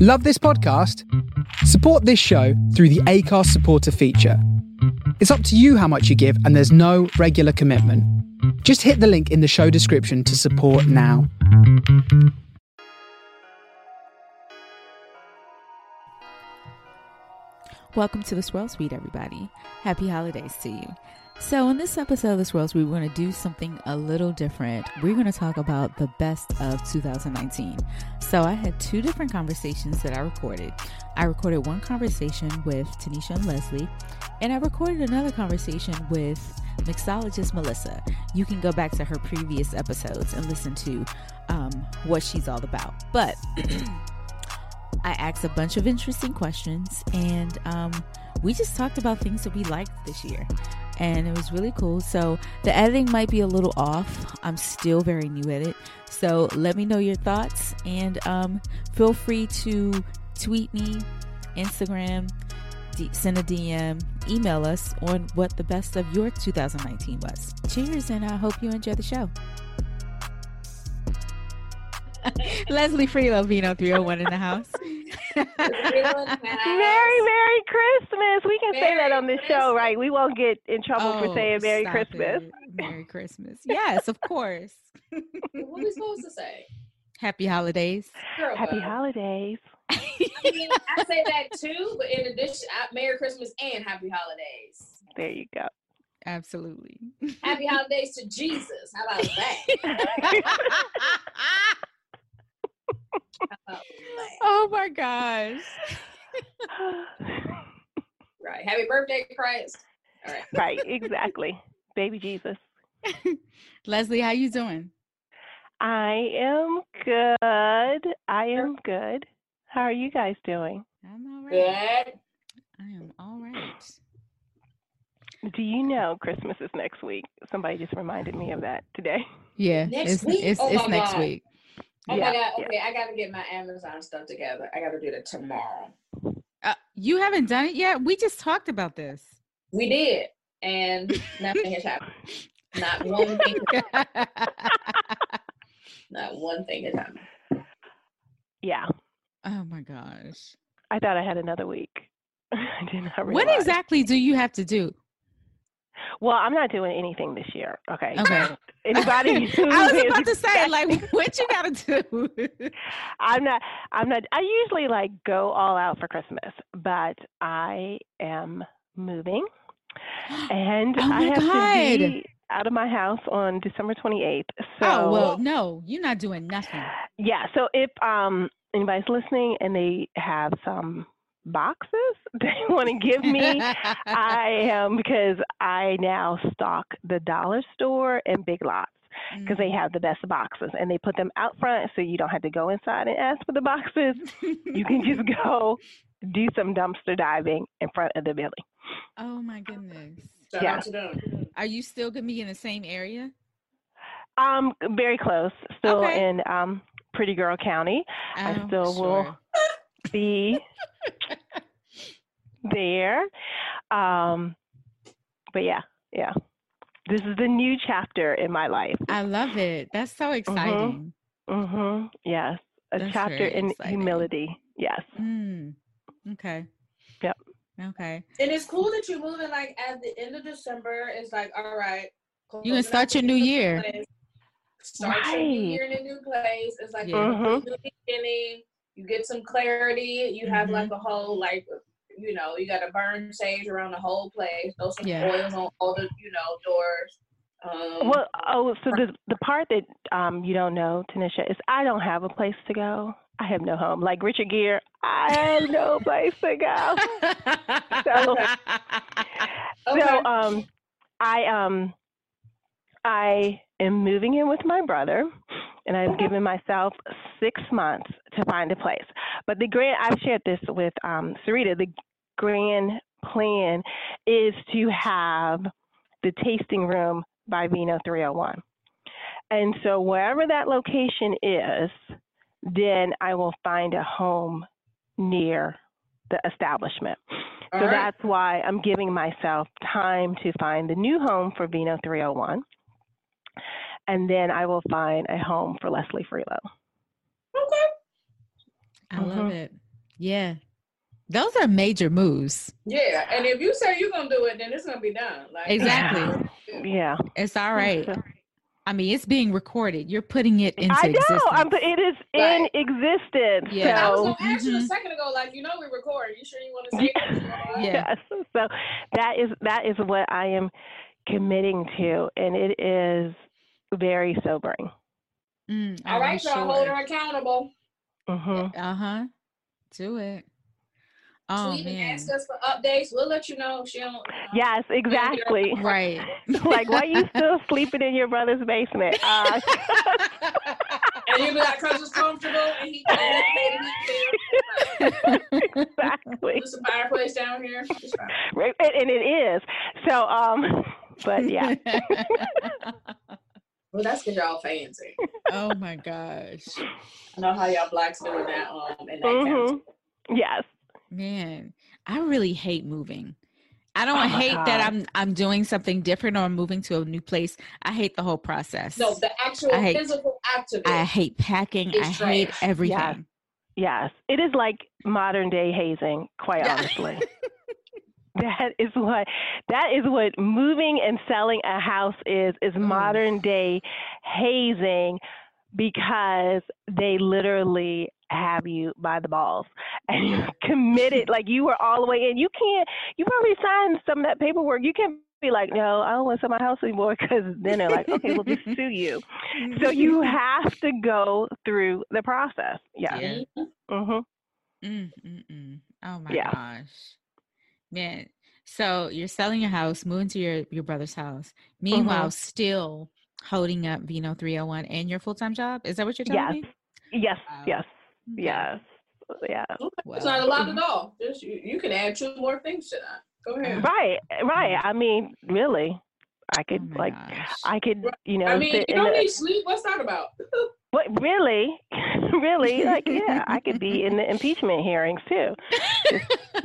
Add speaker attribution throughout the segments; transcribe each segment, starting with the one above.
Speaker 1: Love this podcast? Support this show through the Acast supporter feature. It's up to you how much you give, and there's no regular commitment. Just hit the link in the show description to support now.
Speaker 2: Welcome to the Swirl Suite, everybody. Happy holidays to you. So, in this episode of the Swirl Suite, we're going to do something a little different. We're going to talk about the best of 2019. So, I had two different conversations that I recorded. I recorded one conversation with Tanisha and Leslie, and I recorded another conversation with mixologist Melissa. You can go back to her previous episodes and listen to um, what she's all about. But I asked a bunch of interesting questions, and um, we just talked about things that we liked this year. And it was really cool. So the editing might be a little off. I'm still very new at it. So let me know your thoughts and um, feel free to tweet me, Instagram, D- send a DM, email us on what the best of your 2019 was. Cheers, and I hope you enjoy the show. Leslie Freelo, Vino 301 in the house.
Speaker 3: Oh Merry, Merry Christmas. We can say that on this show, right? We won't get in trouble for oh, saying Merry
Speaker 2: Oh,
Speaker 3: Christmas.
Speaker 2: it. Merry Christmas. Yes, of course.
Speaker 4: What are we supposed to say?
Speaker 2: Happy holidays.
Speaker 4: Girl,
Speaker 3: Happy
Speaker 4: bug.
Speaker 3: holidays.
Speaker 4: I mean, I say that too, but in addition, I, Merry Christmas and Happy Holidays.
Speaker 3: There you go.
Speaker 2: Absolutely.
Speaker 4: Happy Holidays to Jesus. How about that? How about that?
Speaker 2: oh my gosh.
Speaker 4: Right. Happy birthday, Christ. All right.
Speaker 3: right, exactly. Baby Jesus.
Speaker 2: Leslie, how you doing?
Speaker 3: I am good. I am good. How are you guys doing?
Speaker 2: I'm all right.
Speaker 4: Good.
Speaker 2: I am all right.
Speaker 3: Do you know Christmas is next week? Somebody just reminded me of that today.
Speaker 2: Yeah,
Speaker 4: Next
Speaker 2: it's
Speaker 4: week?
Speaker 2: it's,
Speaker 4: Oh
Speaker 2: it's
Speaker 4: my
Speaker 2: next
Speaker 4: God.
Speaker 2: week.
Speaker 4: Oh
Speaker 3: Yeah,
Speaker 4: my God.
Speaker 3: yeah.
Speaker 4: Okay, I got to get my Amazon stuff together. I got to do that tomorrow.
Speaker 2: Uh, you haven't done it yet. We just talked about this.
Speaker 4: We did, and nothing has happened. Not one thing. Not one thing has happened.
Speaker 3: Yeah.
Speaker 2: oh my gosh.
Speaker 3: I thought I had another week. I did not
Speaker 2: What exactly do you have to do?
Speaker 3: Well, I'm not doing anything this year. Okay.
Speaker 2: Okay.
Speaker 3: Anybody?
Speaker 2: I was about to say, like, what you gotta do?
Speaker 3: I'm not. I'm not. I usually like go all out for Christmas, but I am moving, and
Speaker 2: Oh
Speaker 3: I have
Speaker 2: God.
Speaker 3: to be out of my house on December 28th. So
Speaker 2: oh well, no, you're not doing nothing.
Speaker 3: yeah. So if um anybody's listening and they have some boxes they want to give me, I am because I now stock the dollar store and Big Lots because they have the best boxes and they put them out front so you don't have to go inside and ask for the boxes. You can just go do some dumpster diving in front of the building.
Speaker 2: oh my goodness.
Speaker 4: Shout
Speaker 3: Yeah.
Speaker 4: out to them.
Speaker 2: Are you still gonna be in the same area?
Speaker 3: Um, very close, still
Speaker 2: Okay.
Speaker 3: in um Pretty Girl County. I
Speaker 2: Oh,
Speaker 3: still
Speaker 2: sure.
Speaker 3: will be there. Um, but yeah, yeah. This is the new chapter in my life.
Speaker 2: I love it. That's so exciting.
Speaker 3: Mm-hmm. Yes, a
Speaker 2: That's
Speaker 3: chapter in humility. Yes.
Speaker 2: Mm. Okay.
Speaker 3: Yep.
Speaker 2: Okay.
Speaker 4: And it's cool that you're moving like at the end of December. It's like, all right.
Speaker 2: You can start your new
Speaker 4: new
Speaker 2: year.
Speaker 4: place, Start your new year in a new place. It's like
Speaker 2: Yeah.
Speaker 4: a
Speaker 3: Mhm.
Speaker 4: new beginning. You get some clarity. You have
Speaker 2: Mhm.
Speaker 4: like a whole like you know, you gotta burn sage around the whole place, throw some
Speaker 2: Yeah.
Speaker 4: oils on all the, you know, doors. Um
Speaker 3: Well, oh, so the the part that um you don't know, Tanisha, is I don't have a place to go. I have no home. Like Richard Gere, I have no place to go. So-
Speaker 4: okay.
Speaker 3: So um I um I am moving in with my brother, and I've given myself six months to find a place. But the grand, I've shared this with um, Sarita, the grand plan is to have the tasting room by Vino 301. And so wherever that location is, then I will find a home near the establishment.
Speaker 4: All
Speaker 3: so
Speaker 4: right.
Speaker 3: that's why I'm giving myself time to find the new home for Vino 301. And then I will find a home for Leslie Freelo.
Speaker 4: Okay.
Speaker 2: I love
Speaker 3: Mhm.
Speaker 2: it. Yeah. Those are major moves.
Speaker 4: Yeah, and if you say you're gonna do it, then it's gonna be done. Like
Speaker 2: Exactly.
Speaker 3: Yeah.
Speaker 2: It's all right. I mean, it's being recorded. You're putting it into
Speaker 3: I know.
Speaker 2: existence.
Speaker 3: I'm, it is
Speaker 4: Right.
Speaker 3: in existence.
Speaker 2: Yeah. So.
Speaker 4: I was
Speaker 3: So,
Speaker 4: gonna ask you a
Speaker 2: Mhm.
Speaker 4: second ago, like you know we record. You sure you want to say that?
Speaker 2: Yeah.
Speaker 3: yes. So that is that is what I am committing to, and it is very sobering.
Speaker 2: Mm,
Speaker 4: All right, y'all hold her accountable.
Speaker 3: Hmm
Speaker 2: Uh huh. Do it. Oh
Speaker 4: Tweet and
Speaker 2: man.
Speaker 4: ask us for updates. We'll let you know. if She don't.
Speaker 3: Yes, exactly.
Speaker 2: Right.
Speaker 3: like, why you still sleeping in your brother's basement? Uh,
Speaker 4: And you'll be like, cause it's comfortable and he and
Speaker 3: exactly.
Speaker 4: There's a fireplace down here.
Speaker 3: Right, And, and it is. So, um, but yeah.
Speaker 4: Well, that's because y'all fancy.
Speaker 2: oh my gosh.
Speaker 4: I know how y'all blacks doing that um in that
Speaker 3: hmm
Speaker 4: county.
Speaker 3: Yes.
Speaker 2: Man, I really hate moving. I don't
Speaker 3: Oh my
Speaker 2: hate that I'm I'm doing something different or I'm moving to a new place. I hate the whole process.
Speaker 4: No, the actual
Speaker 2: I hate-
Speaker 4: physical act of it.
Speaker 2: I hate packing.
Speaker 4: It's
Speaker 2: I hate
Speaker 4: trash.
Speaker 2: everything.
Speaker 3: Yes. It is like modern day hazing, quite
Speaker 4: Yeah.
Speaker 3: honestly. that is what that is what moving and selling a house is is
Speaker 2: Mm.
Speaker 3: modern day hazing because they literally have you by the balls and you're committed like you were all the way in. You can't you probably signed some of that paperwork. You can't be like no i don't want to sell my house anymore because then they're like okay we'll just sue you. So you have to go through the process. Yeah.
Speaker 2: Yeah.
Speaker 3: hmm
Speaker 2: Mm, mm, mm. Oh my
Speaker 3: Yeah.
Speaker 2: gosh, man! So you're selling your house, moving to your your brother's house. Meanwhile,
Speaker 3: Mhm.
Speaker 2: still holding up Vino 301 and your full time job. Is that what you're telling
Speaker 3: Yes.
Speaker 2: me?
Speaker 3: Yes,
Speaker 2: Wow.
Speaker 3: yes,
Speaker 2: Okay.
Speaker 3: yes, yes.
Speaker 4: It's not a lot at all. Just you, you can add two more things to that. Go ahead.
Speaker 3: Right, right. I mean, really, I
Speaker 2: Oh
Speaker 3: could
Speaker 2: my
Speaker 3: like,
Speaker 2: gosh.
Speaker 3: I could, you know,
Speaker 4: I mean, you don't
Speaker 3: the,
Speaker 4: need sleep. What's that about?
Speaker 3: what really, really, like, yeah, I could be in the impeachment hearings too,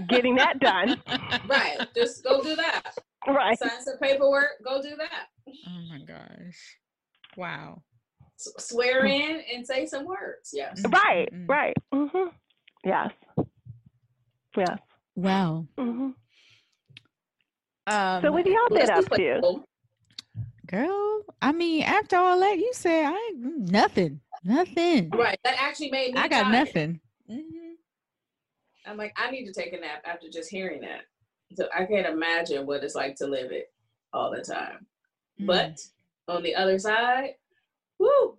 Speaker 3: getting that done.
Speaker 4: right. Just go do that.
Speaker 3: Right.
Speaker 4: Sign some paperwork. Go do that.
Speaker 2: oh my gosh! Wow.
Speaker 4: S- swear in and say some words. Yes.
Speaker 3: Right,
Speaker 2: Mm-mm.
Speaker 3: right. Mhm. Yes. Yes.
Speaker 2: Well,
Speaker 3: hmm
Speaker 2: um,
Speaker 3: So what y'all
Speaker 4: Well,
Speaker 3: been
Speaker 4: let's
Speaker 3: up
Speaker 4: be
Speaker 3: to?
Speaker 4: Flexible.
Speaker 2: girl. I mean, after all that, you said I mm, nothing, nothing.
Speaker 4: Right. That actually made me.
Speaker 2: I got
Speaker 4: tired.
Speaker 2: nothing. Mhm.
Speaker 4: I'm like, I need to take a nap after just hearing that. So I can't imagine what it's like to live it all the time.
Speaker 2: Mm.
Speaker 4: But on the other side, woo,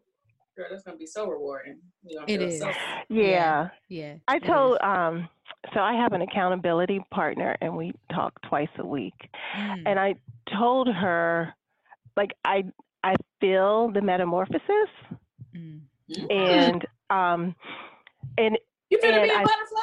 Speaker 4: girl, that's gonna be so rewarding. You're gonna
Speaker 2: It
Speaker 4: feel
Speaker 2: is.
Speaker 4: so
Speaker 3: Yeah.
Speaker 2: yeah,
Speaker 3: I told um so I have an accountability partner and we talk twice a week.
Speaker 2: Mm.
Speaker 3: And I told her like I I feel the metamorphosis
Speaker 2: Mm.
Speaker 3: and um and
Speaker 4: you're gonna
Speaker 3: And
Speaker 4: be a
Speaker 3: I-
Speaker 4: butterfly?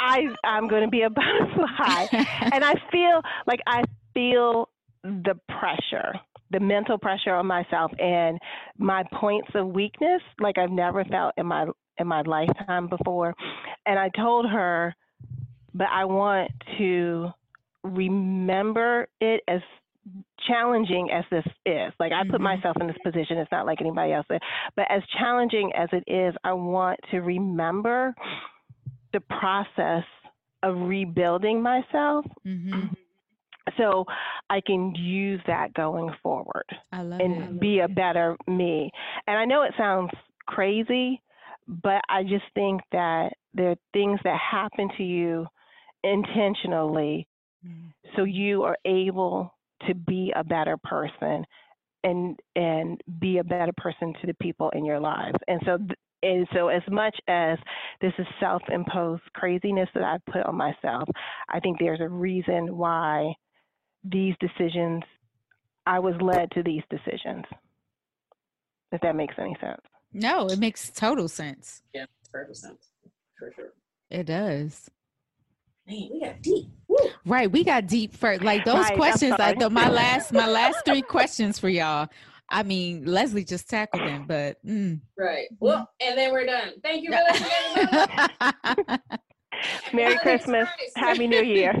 Speaker 3: I I'm going to be a butterfly and I feel like I feel the pressure, the mental pressure on myself and my points of weakness like I've never felt in my in my lifetime before. And I told her, but I want to remember it as challenging as this is. Like I put
Speaker 2: Mhm.
Speaker 3: myself in this position. It's not like anybody else. But as challenging as it is, I want to remember the process of rebuilding myself
Speaker 2: Mhm.
Speaker 3: so I can use that going forward
Speaker 2: I love
Speaker 3: and
Speaker 2: it.
Speaker 3: be a better me. And I know it sounds crazy, but I just think that there are things that happen to you intentionally
Speaker 2: Mm.
Speaker 3: so you are able to be a better person and and be a better person to the people in your lives. And so th- and so as much as this is self-imposed craziness that I put on myself, I think there's a reason why these decisions I was led to these decisions. If that makes any sense.
Speaker 2: No, it makes total sense.
Speaker 4: Yeah, perfect sense for sure.
Speaker 2: It does.
Speaker 4: Man, we got deep. Woo.
Speaker 2: Right, we got deep first. Like those
Speaker 3: Right,
Speaker 2: questions, like the, my last, my last three questions for y'all. I mean, Leslie just tackled them, but mm.
Speaker 4: Right. Well, and then we're done. Thank you for listening.
Speaker 3: Merry
Speaker 4: Holidays
Speaker 3: Christmas.
Speaker 4: first.
Speaker 3: Happy New Year.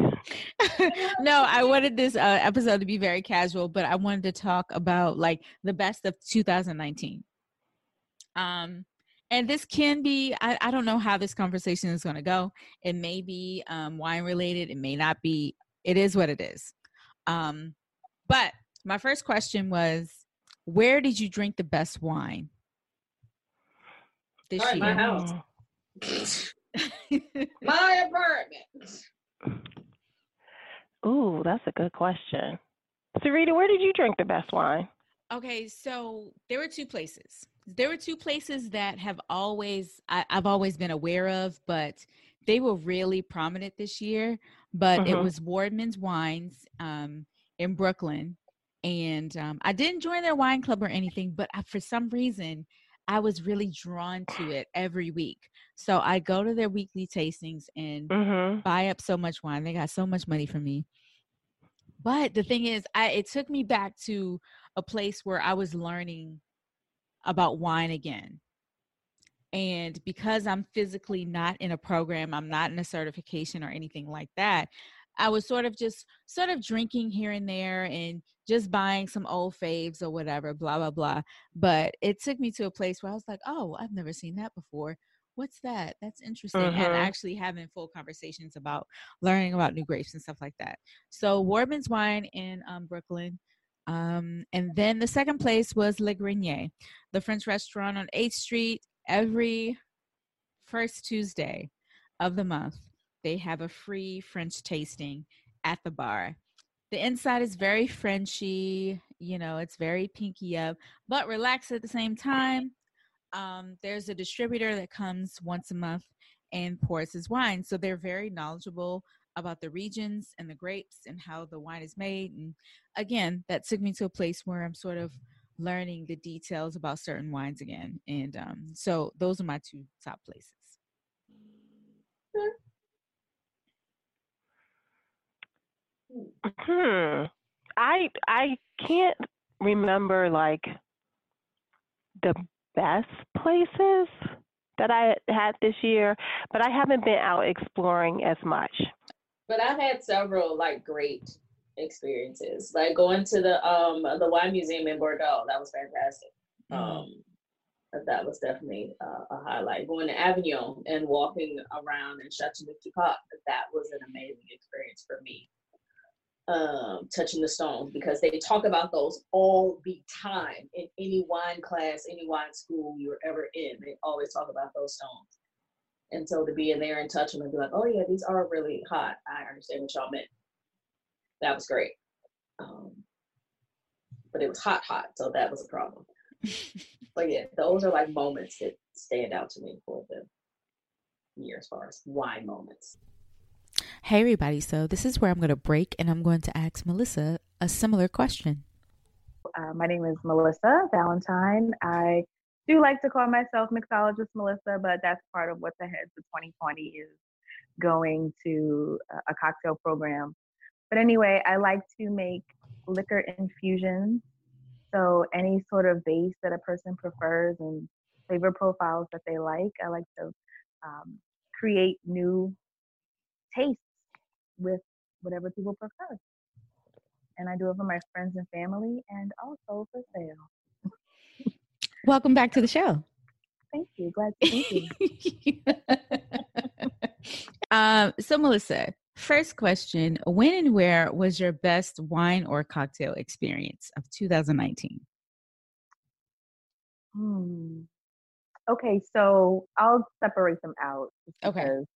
Speaker 2: no, I wanted this uh, episode to be very casual, but I wanted to talk about like the best of 2019. Um, and this can be, I, I don't know how this conversation is going to go. It may be um, wine related, it may not be. It is what it is. Um, but my first question was, where did you drink the best wine this
Speaker 4: All right, my house. My apartment.
Speaker 3: Ooh, that's a good question. Sarita, where did you drink the best wine?
Speaker 2: Okay, so there were two places. There were two places that have always I, I've always been aware of, but they were really prominent this year. But it
Speaker 3: Mhm.
Speaker 2: was Wardman's Wines um, in Brooklyn, and um, I didn't join their wine club or anything, but I, for some reason I was really drawn to it every week. So I go to their weekly tastings and
Speaker 3: Mm-hmm.
Speaker 2: buy up so much wine. They got so much money from me. But the thing is, I it took me back to a place where I was learning about wine again. And because I'm physically not in a program, I'm not in a certification or anything like that. I was sort of just sort of drinking here and there and just buying some old faves or whatever, blah, blah, blah. But it took me to a place where I was like, oh, I've never seen that before. What's that? That's interesting. And
Speaker 3: Mhm.
Speaker 2: actually having full conversations about learning about new grapes and stuff like that. So Wardman's Wine in um, Brooklyn. Um, and then the second place was Le Grenier, the French restaurant on 8th Street. Every first Tuesday of the month, they have a free French tasting at the bar. The inside is very Frenchy, you know, it's very pinky up, but relaxed at the same time. Um, there's a distributor that comes once a month and pours his wine. So they're very knowledgeable about the regions and the grapes and how the wine is made. And again, that took me to a place where I'm sort of learning the details about certain wines again. And um, so those are my two top places.
Speaker 3: Hmm. I I can't remember like the best places that I had this year, but I haven't been out exploring as much.
Speaker 4: But I've had several like great experiences. Like going to the um the wine museum in Bordeaux. That was fantastic.
Speaker 2: Mm.
Speaker 4: Um that was definitely uh, a highlight. Going to Avignon and walking around in Chateauneuf-du-Pape, that was an amazing experience for me. Um, touching the stones because they talk about those all the time in any wine class, any wine school you're ever in. They always talk about those stones. And so to be in there and touch them and be like, oh yeah, these are really hot. I understand what y'all meant. That was great. Um, but it was hot, hot, so that was a problem. but yeah, those are like moments that stand out to me for the year as far as why moments.
Speaker 2: Hey, everybody. So, this is where I'm going to break and I'm going to ask Melissa a similar question.
Speaker 5: Uh, my name is Melissa Valentine. I do like to call myself mixologist Melissa, but that's part of what's ahead for 2020 is going to a- a cocktail program. But anyway, I like to make liquor infusions. So any sort of base that a person prefers and flavor profiles that they like, I like to um, create new tastes with whatever people prefer. And I do it for my friends and family and also for sale.
Speaker 2: Welcome back to the show.
Speaker 5: Thank you. Glad to meet you.
Speaker 2: um, so, Melissa, first question When and where was your best wine or cocktail experience of 2019?
Speaker 5: Hmm. Okay, so I'll separate them out
Speaker 2: Okay.
Speaker 5: because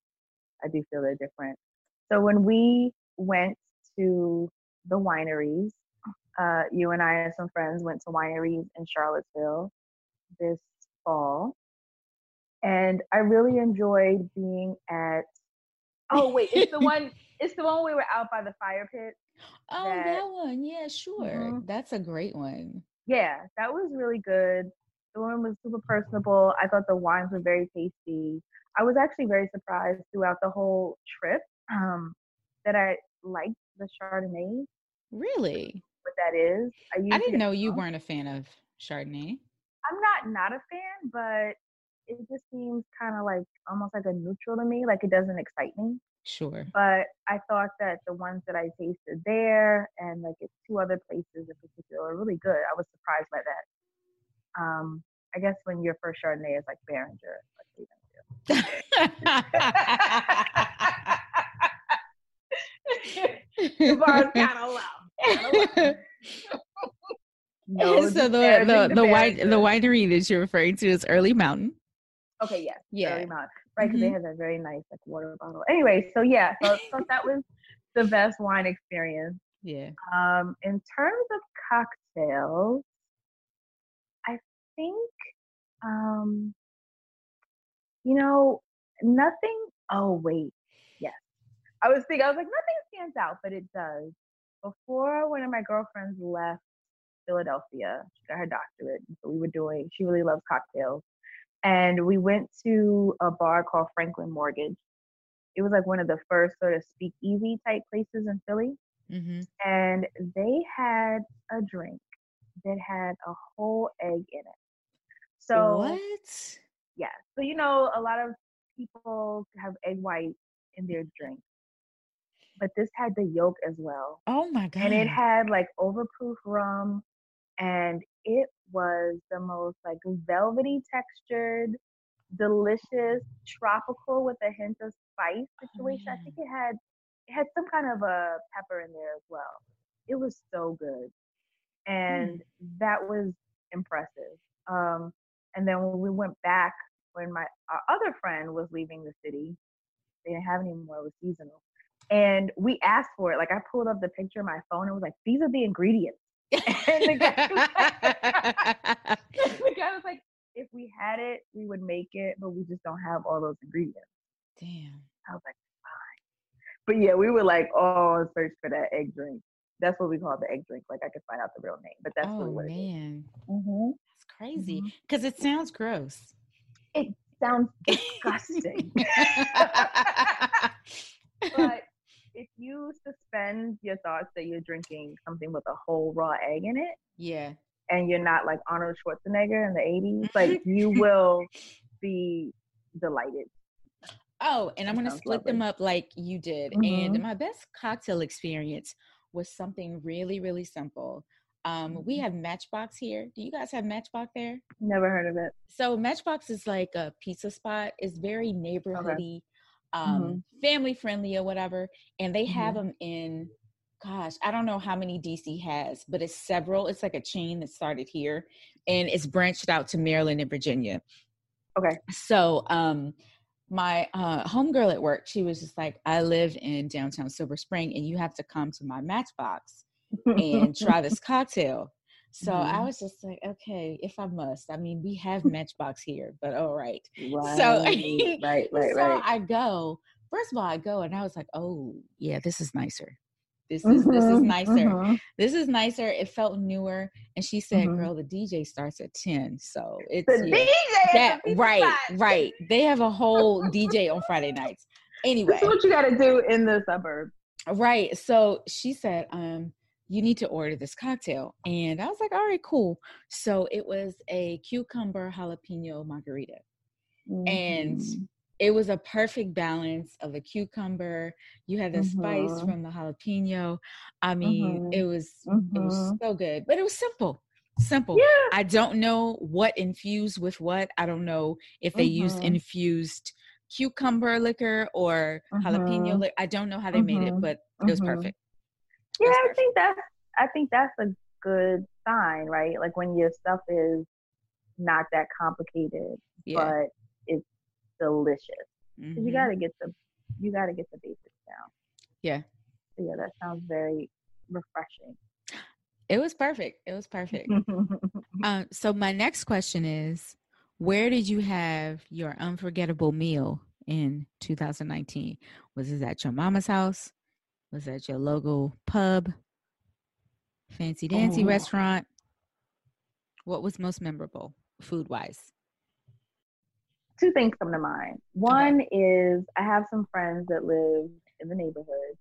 Speaker 5: I do feel they're different. So when we went to the wineries, uh, you and I and some friends went to wineries in Charlottesville this fall, and I really enjoyed being at. Oh wait, it's the one. It's the one we were out by the fire pit.
Speaker 2: Oh,
Speaker 5: that-
Speaker 2: that one. Yeah, sure.
Speaker 5: Mhm.
Speaker 2: That's a great one.
Speaker 5: Yeah, that was really good. The woman was super personable. I thought the wines were very tasty. I was actually very surprised throughout the whole trip um, that I liked the Chardonnay.
Speaker 2: Really?
Speaker 5: What that is?
Speaker 2: I, I didn't know you weren't a fan of Chardonnay.
Speaker 5: I'm not not a fan, but it just seems kind of like almost like a neutral to me. Like it doesn't excite me.
Speaker 2: Sure.
Speaker 5: But I thought that the ones that I tasted there and like at two other places in particular are really good. I was surprised by that. Um, I guess when your first Chardonnay is like Beringer, the bar's kind of low.
Speaker 2: No, so the the, the, the, wine, the winery that you're referring to is Early Mountain.
Speaker 5: Okay, yes, yeah, Early Mountain, right? Because mm-hmm. they have a very nice like water bottle. Anyway, so yeah, so, so that was the best wine experience.
Speaker 2: Yeah.
Speaker 5: Um, in terms of cocktails, I think, um, you know, nothing. Oh wait, yes. I was thinking, I was like, nothing stands out, but it does. Before one of my girlfriends left Philadelphia, she got her doctorate, so we were doing. She really loves cocktails, and we went to a bar called Franklin Mortgage. It was like one of the first sort of speakeasy type places in Philly. Mm-hmm. And they had a drink that had a whole egg in it. So
Speaker 2: what?
Speaker 5: Yeah. So you know, a lot of people have egg white in their drink, but this had the yolk as well.
Speaker 2: Oh my god!
Speaker 5: And it had like overproof rum, and it was the most like velvety textured, delicious, tropical with a hint of spice situation. Oh, I think it had it had some kind of a pepper in there as well. It was so good. And mm. that was impressive. Um, and then when we went back, when my our other friend was leaving the city, they didn't have any more, it was seasonal. And we asked for it. Like I pulled up the picture of my phone and was like, these are the ingredients. And the guy, was like, the guy was like, if we had it, we would make it, but we just don't have all those ingredients.
Speaker 2: Damn.
Speaker 5: I was like, fine. but yeah, we were like, oh, search for that egg drink. That's what we call the egg drink. Like I could find out the real name, but that's
Speaker 2: oh,
Speaker 5: really what
Speaker 2: man.
Speaker 5: Mm-hmm.
Speaker 2: That's crazy because mm-hmm. it sounds gross.
Speaker 5: It sounds disgusting. but if you suspend your thoughts that you're drinking something with a whole raw egg in it,
Speaker 2: yeah,
Speaker 5: and you're not like Arnold Schwarzenegger in the 80s, like you will be delighted.
Speaker 2: Oh, and I'm going to split lovely. them up like you did. Mm-hmm. And my best cocktail experience was something really, really simple. Um, we mm-hmm. have Matchbox here. Do you guys have Matchbox there?
Speaker 5: Never heard of it.
Speaker 2: So Matchbox is like a pizza spot. It's very neighborhoody, okay. Um, mm-hmm. family friendly or whatever. And they have mm-hmm. them in, gosh, I don't know how many DC has, but it's several. It's like a chain that started here, and it's branched out to Maryland and Virginia.
Speaker 5: Okay.
Speaker 2: So um, my uh, homegirl at work, she was just like, I live in downtown Silver Spring and you have to come to my matchbox and try this cocktail. So mm-hmm. I was just like, okay, if I must. I mean, we have Matchbox here, but all right.
Speaker 5: right. So right, right, right.
Speaker 2: I go. First of all, I go and I was like, oh yeah, this is nicer. This is mm-hmm, this is mm-hmm, nicer. Mm-hmm. This is nicer. It felt newer. And she said, mm-hmm. "Girl, the DJ starts at ten, so it's
Speaker 5: the yeah, DJ
Speaker 2: that, right, right. They have a whole DJ on Friday nights. Anyway,
Speaker 5: this is what you got to do in the suburbs,
Speaker 2: right? So she said, um." You need to order this cocktail. And I was like, all right, cool. So it was a cucumber jalapeno margarita. And mm-hmm it was a perfect balance of a cucumber. You had the mm-hmm. spice from the jalapeno. I mean, mm-hmm. it was it was mm-hmm. so good, but it was simple. Simple.
Speaker 5: Yeah.
Speaker 2: I don't know what infused with what. I don't know if they used infused cucumber liquor or jalapeno liquor. I don't know how they made it, but it was perfect.
Speaker 5: Yeah. I think that's I think that's a good sign, right? Like when your stuff is not that complicated, yeah. but delicious. Mm-hmm. You got to get the you got to get the basics down.
Speaker 2: Yeah.
Speaker 5: So yeah, that sounds very refreshing.
Speaker 2: It was perfect. It was perfect. um, so my next question is, where did you have your unforgettable meal in 2019? Was it at your mama's house? Was that your local pub? Fancy dancy oh. restaurant? What was most memorable? food wise?
Speaker 5: Two things come to mind. One okay. is I have some friends that live in the neighborhood,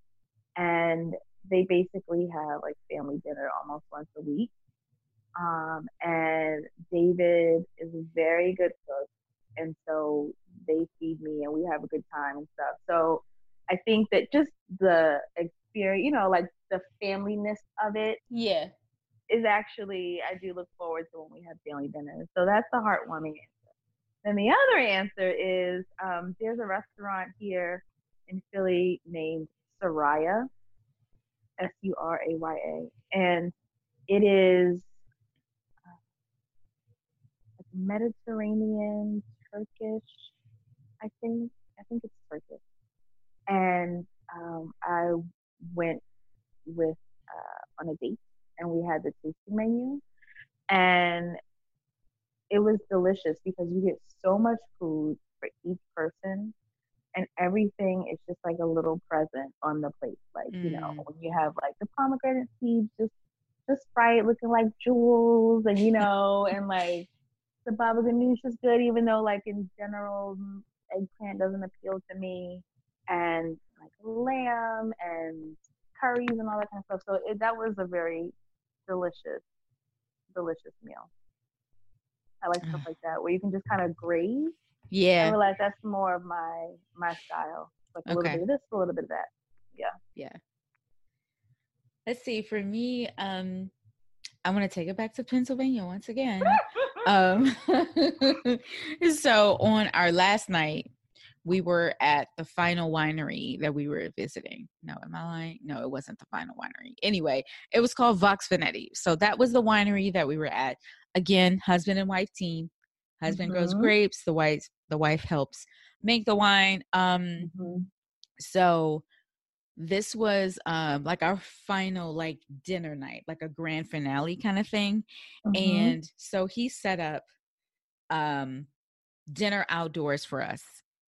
Speaker 5: and they basically have like family dinner almost once a week. Um, and David is a very good cook, and so they feed me, and we have a good time and stuff. So I think that just the experience, you know, like the familyness of it,
Speaker 2: yeah,
Speaker 5: is actually I do look forward to when we have family dinners. So that's the heartwarming answer. Then the other answer is um, there's a restaurant here in Philly named Suraya, S U R A Y A, and it is uh, Mediterranean Turkish, I think. I think it's Turkish. And um, I went with uh, on a date, and we had the tasting menu, and it was delicious because you get so much food for each person and everything is just like a little present on the plate. Like, mm. you know, mm. when you have like the pomegranate seeds just just right looking like jewels and you know, and like the baba ganoush is good even though like in general eggplant doesn't appeal to me and like lamb and curries and all that kind of stuff. So it, that was a very delicious, delicious meal. I like stuff like that where you can just kind of graze
Speaker 2: yeah.
Speaker 5: I realize that's more of my my style. Like a okay. little bit of this, a little bit of that. Yeah.
Speaker 2: Yeah. Let's see. For me, um, I'm gonna take it back to Pennsylvania once again. um, so on our last night, we were at the final winery that we were visiting. No, am I lying? No, it wasn't the final winery. Anyway, it was called Vox Venetti. So that was the winery that we were at. Again, husband and wife team. Husband mm-hmm. grows grapes. The wife the wife helps make the wine. Um, mm-hmm. so this was um like our final like dinner night, like a grand finale kind of thing. Mm-hmm. And so he set up um dinner outdoors for us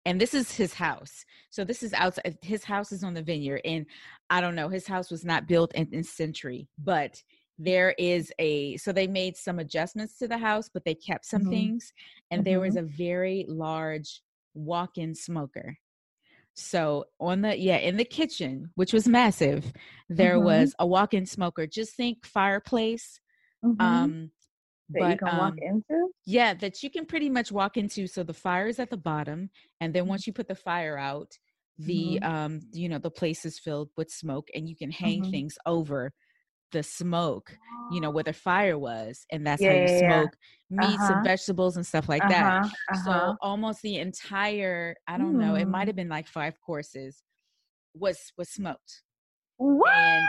Speaker 2: and this is his house so this is outside his house is on the vineyard and i don't know his house was not built in, in century but there is a so they made some adjustments to the house but they kept some mm-hmm. things and mm-hmm. there was mm-hmm. a very large walk-in smoker so on the yeah in the kitchen which was massive there mm-hmm. was a walk-in smoker just think fireplace
Speaker 5: mm-hmm. um that but, you can um, walk into
Speaker 2: yeah that you can pretty much walk into so the fire is at the bottom and then mm-hmm. once you put the fire out the um you know the place is filled with smoke and you can hang things over the smoke, you know, where the fire was, and that's yeah, how you smoke yeah. meats uh-huh. and vegetables and stuff like uh-huh. that. Uh-huh. So almost the entire, I don't mm. know, it might hmm. have been like five courses was was smoked.
Speaker 5: What?
Speaker 2: And,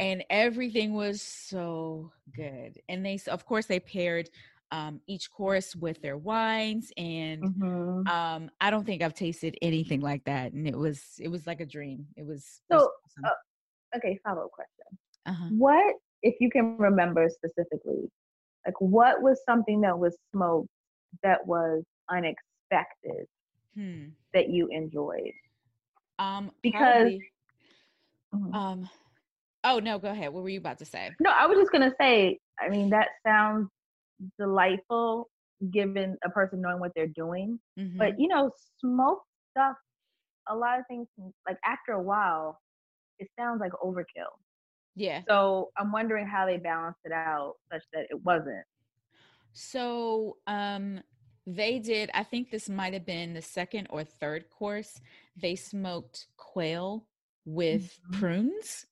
Speaker 2: and everything was so good. And they, of course, they paired um, each course with their wines, and mm-hmm. um, I don't think I've tasted anything like that. And it was, it was like a dream. It was
Speaker 5: so. It was awesome. uh, okay, follow up question. Uh-huh. What, if you can remember specifically, like what was something that was smoked that was unexpected hmm. that you enjoyed?
Speaker 2: Um, because. Mm-hmm. Um, oh no, go ahead. What were you about to say?
Speaker 5: No, I was just gonna say. I mean, that sounds delightful, given a person knowing what they're doing. Mm-hmm. But you know, smoke stuff. A lot of things, like after a while, it sounds like overkill.
Speaker 2: Yeah.
Speaker 5: So I'm wondering how they balanced it out such that it wasn't.
Speaker 2: So um they did, I think this might have been the second or third course. They smoked quail with mm-hmm. prunes.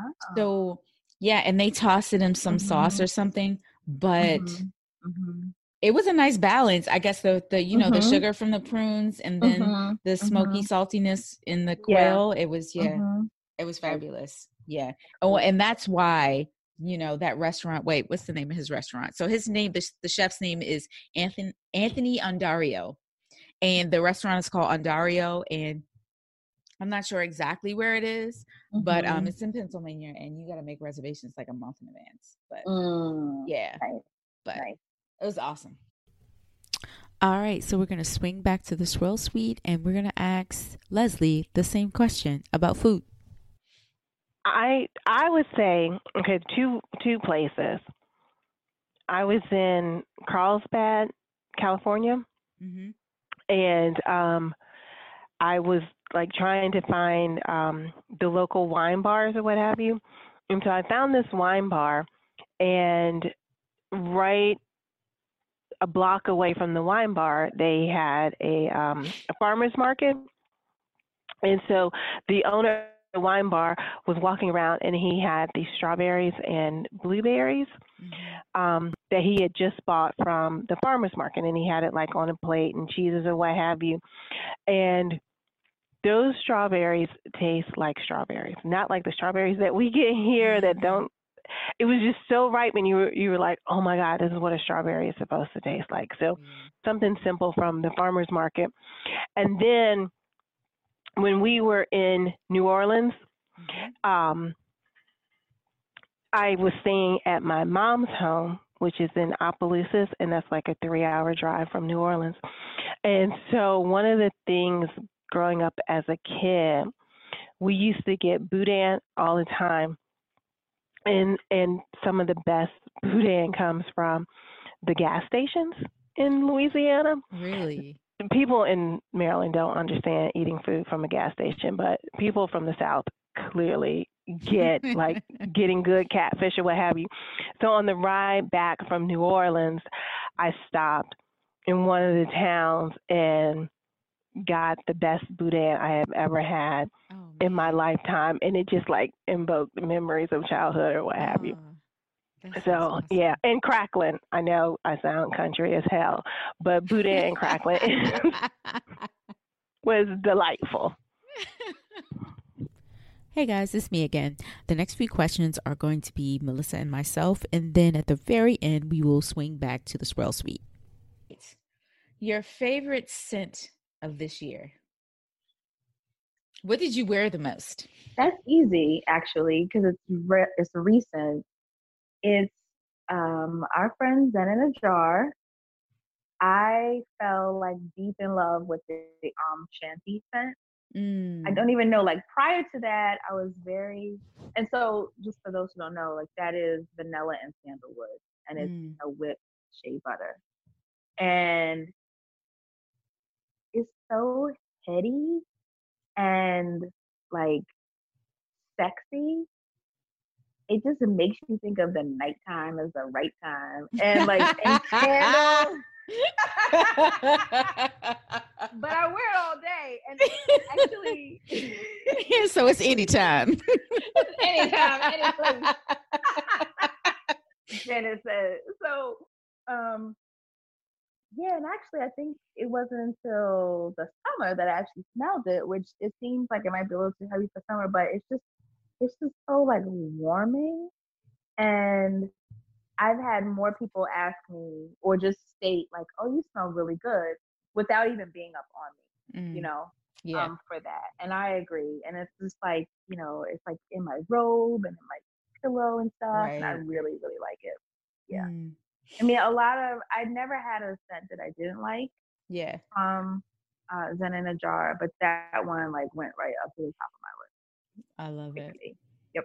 Speaker 2: Oh. So yeah, and they tossed it in some mm-hmm. sauce or something, but mm-hmm. mm-hmm. it was a nice balance. I guess the the you know the mm-hmm. sugar from the prunes and then mm-hmm. the smoky saltiness in the quail. Yeah. It was yeah, it was fabulous. Yeah. Oh, and that's why you know that restaurant. Wait, what's the name of his restaurant? So his name, the, the chef's name is Anthony Anthony Ondario, and the restaurant is called Ondario, and I'm not sure exactly where it is, mm-hmm. but um, mm-hmm. it's in Pennsylvania, and you got to make reservations like a month in advance. But mm, yeah, nice. but nice. it was awesome.
Speaker 6: All right, so we're going to swing back to the swirl suite and we're going to ask Leslie the same question about food.
Speaker 3: I I would say okay, two two places. I was in Carlsbad, California, mm-hmm. and um, I was like trying to find um, the local wine bars or what have you. And so I found this wine bar, and right a block away from the wine bar, they had a um, a farmers market, and so the owner of the wine bar was walking around and he had these strawberries and blueberries mm-hmm. um, that he had just bought from the farmer's market and he had it like on a plate and cheeses or what have you. And those strawberries taste like strawberries, not like the strawberries that we get here that mm-hmm. don't. It was just so ripe, and you were you were like, "Oh my God, this is what a strawberry is supposed to taste like." So, mm-hmm. something simple from the farmers market, and then when we were in New Orleans, mm-hmm. um, I was staying at my mom's home, which is in Opelousas, and that's like a three-hour drive from New Orleans. And so one of the things growing up as a kid, we used to get boudin all the time, and and some of the best boudin comes from the gas stations in Louisiana.
Speaker 2: Really?
Speaker 3: people in Maryland don't understand eating food from a gas station, but people from the South clearly get like getting good catfish or what have you. So on the ride back from New Orleans, I stopped in one of the towns and got the best boudin I have ever had oh, in my lifetime, and it just like invoked memories of childhood or what have you. Oh. So awesome. yeah, and crackling. I know I sound country as hell, but boudin and crackling was delightful.
Speaker 2: Hey guys, it's me again. The next few questions are going to be Melissa and myself, and then at the very end, we will swing back to the Swirl Suite. Your favorite scent of this year? What did you wear the most?
Speaker 5: That's easy, actually, because it's re- it's recent. It's um, our friend Zen in a Jar. I fell like deep in love with the, the um shanty scent. Mm. I don't even know. Like prior to that, I was very, and so just for those who don't know, like that is vanilla and sandalwood, and it's mm. a whipped shea butter, and it's so heady and like sexy it just makes you think of the nighttime as the right time and like and candles. but I wear it all day and actually
Speaker 2: yeah, so it's anytime.
Speaker 5: anytime, any place. Janet said. So um yeah, and actually I think it wasn't until the summer that I actually smelled it, which it seems like it might be a little too heavy for summer, but it's just it's just so like warming and I've had more people ask me or just state like, "Oh, you smell really good," without even being up on me, mm. you know, yeah. um, for that. And I agree. And it's just like, you know, it's like in my robe and in my pillow and stuff, right. and I really, really like it. Yeah. Mm. I mean, a lot of I never had a scent that I didn't like.
Speaker 2: Yeah.
Speaker 5: Um, uh, Zen in a jar, but that one like went right up to the top of my list.
Speaker 2: I love it.
Speaker 5: Yep.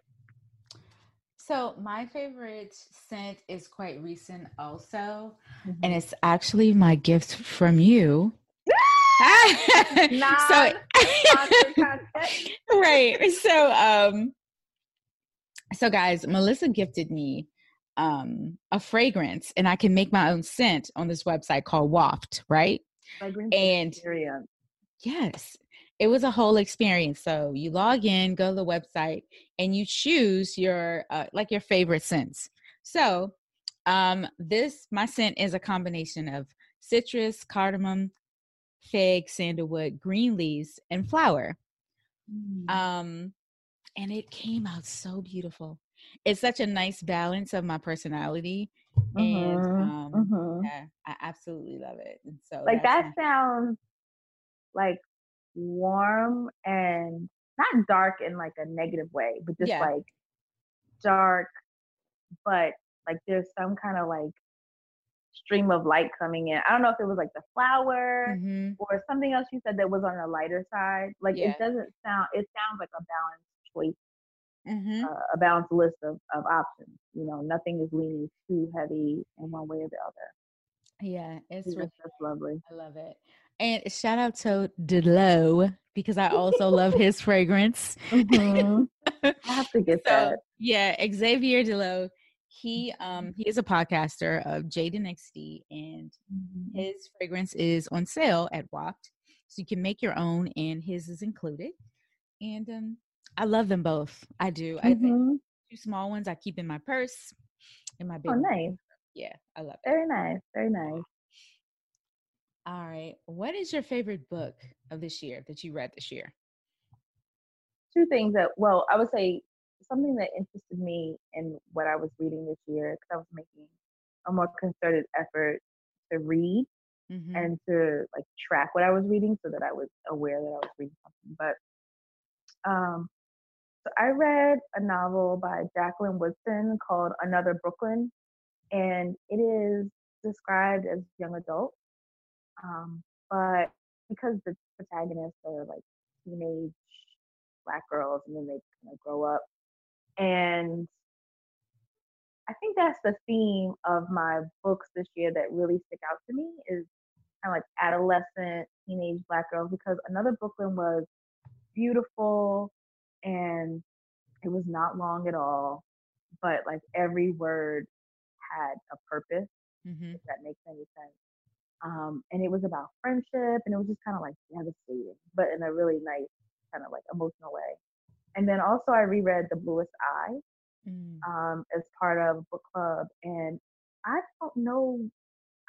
Speaker 2: So my favorite scent is quite recent also, mm-hmm. and it's actually my gift from you. so right. So um so guys, Melissa gifted me um a fragrance and I can make my own scent on this website called Waft, right?
Speaker 5: Fragrance and experience.
Speaker 2: Yes it was a whole experience. So you log in, go to the website, and you choose your uh, like your favorite scents. So um, this my scent is a combination of citrus, cardamom, fig, sandalwood, green leaves, and flower. Mm. Um, and it came out so beautiful. It's such a nice balance of my personality, uh-huh, and um, uh-huh. yeah, I absolutely love it. And so,
Speaker 5: like that my- sounds like warm and not dark in like a negative way, but just yeah. like dark, but like there's some kind of like stream of light coming in. I don't know if it was like the flower mm-hmm. or something else you said that was on the lighter side. Like yeah. it doesn't sound it sounds like a balanced choice mm-hmm. uh, a balanced list of, of options. You know, nothing is leaning too heavy in one way or the other.
Speaker 2: Yeah, it's really,
Speaker 5: that's lovely.
Speaker 2: I love it. And shout out to Delo because I also love his fragrance.
Speaker 5: Mm-hmm. I have to get so, that.
Speaker 2: Yeah, Xavier Delo. He um he is a podcaster of Jade and XD, and mm-hmm. his fragrance is on sale at Waft, so you can make your own, and his is included. And um, I love them both. I do. Mm-hmm. I two small ones I keep in my purse, in my big.
Speaker 5: Oh, nice.
Speaker 2: Yeah, I love
Speaker 5: it. Very nice. Very nice.
Speaker 2: All right. What is your favorite book of this year that you read this year?
Speaker 5: Two things that, well, I would say something that interested me in what I was reading this year because I was making a more concerted effort to read mm-hmm. and to like track what I was reading so that I was aware that I was reading something. But um, so I read a novel by Jacqueline Woodson called Another Brooklyn, and it is described as young adult um, but because the protagonists are like teenage black girls and then they kind of grow up. And I think that's the theme of my books this year that really stick out to me is kind of like adolescent teenage black girls because another Brooklyn was beautiful and it was not long at all, but like every word had a purpose, mm-hmm. if that makes any sense. Um, and it was about friendship and it was just kind of like devastating, but in a really nice, kind of like emotional way. And then also I reread The Bluest Eye mm. um, as part of a book club. And I don't know,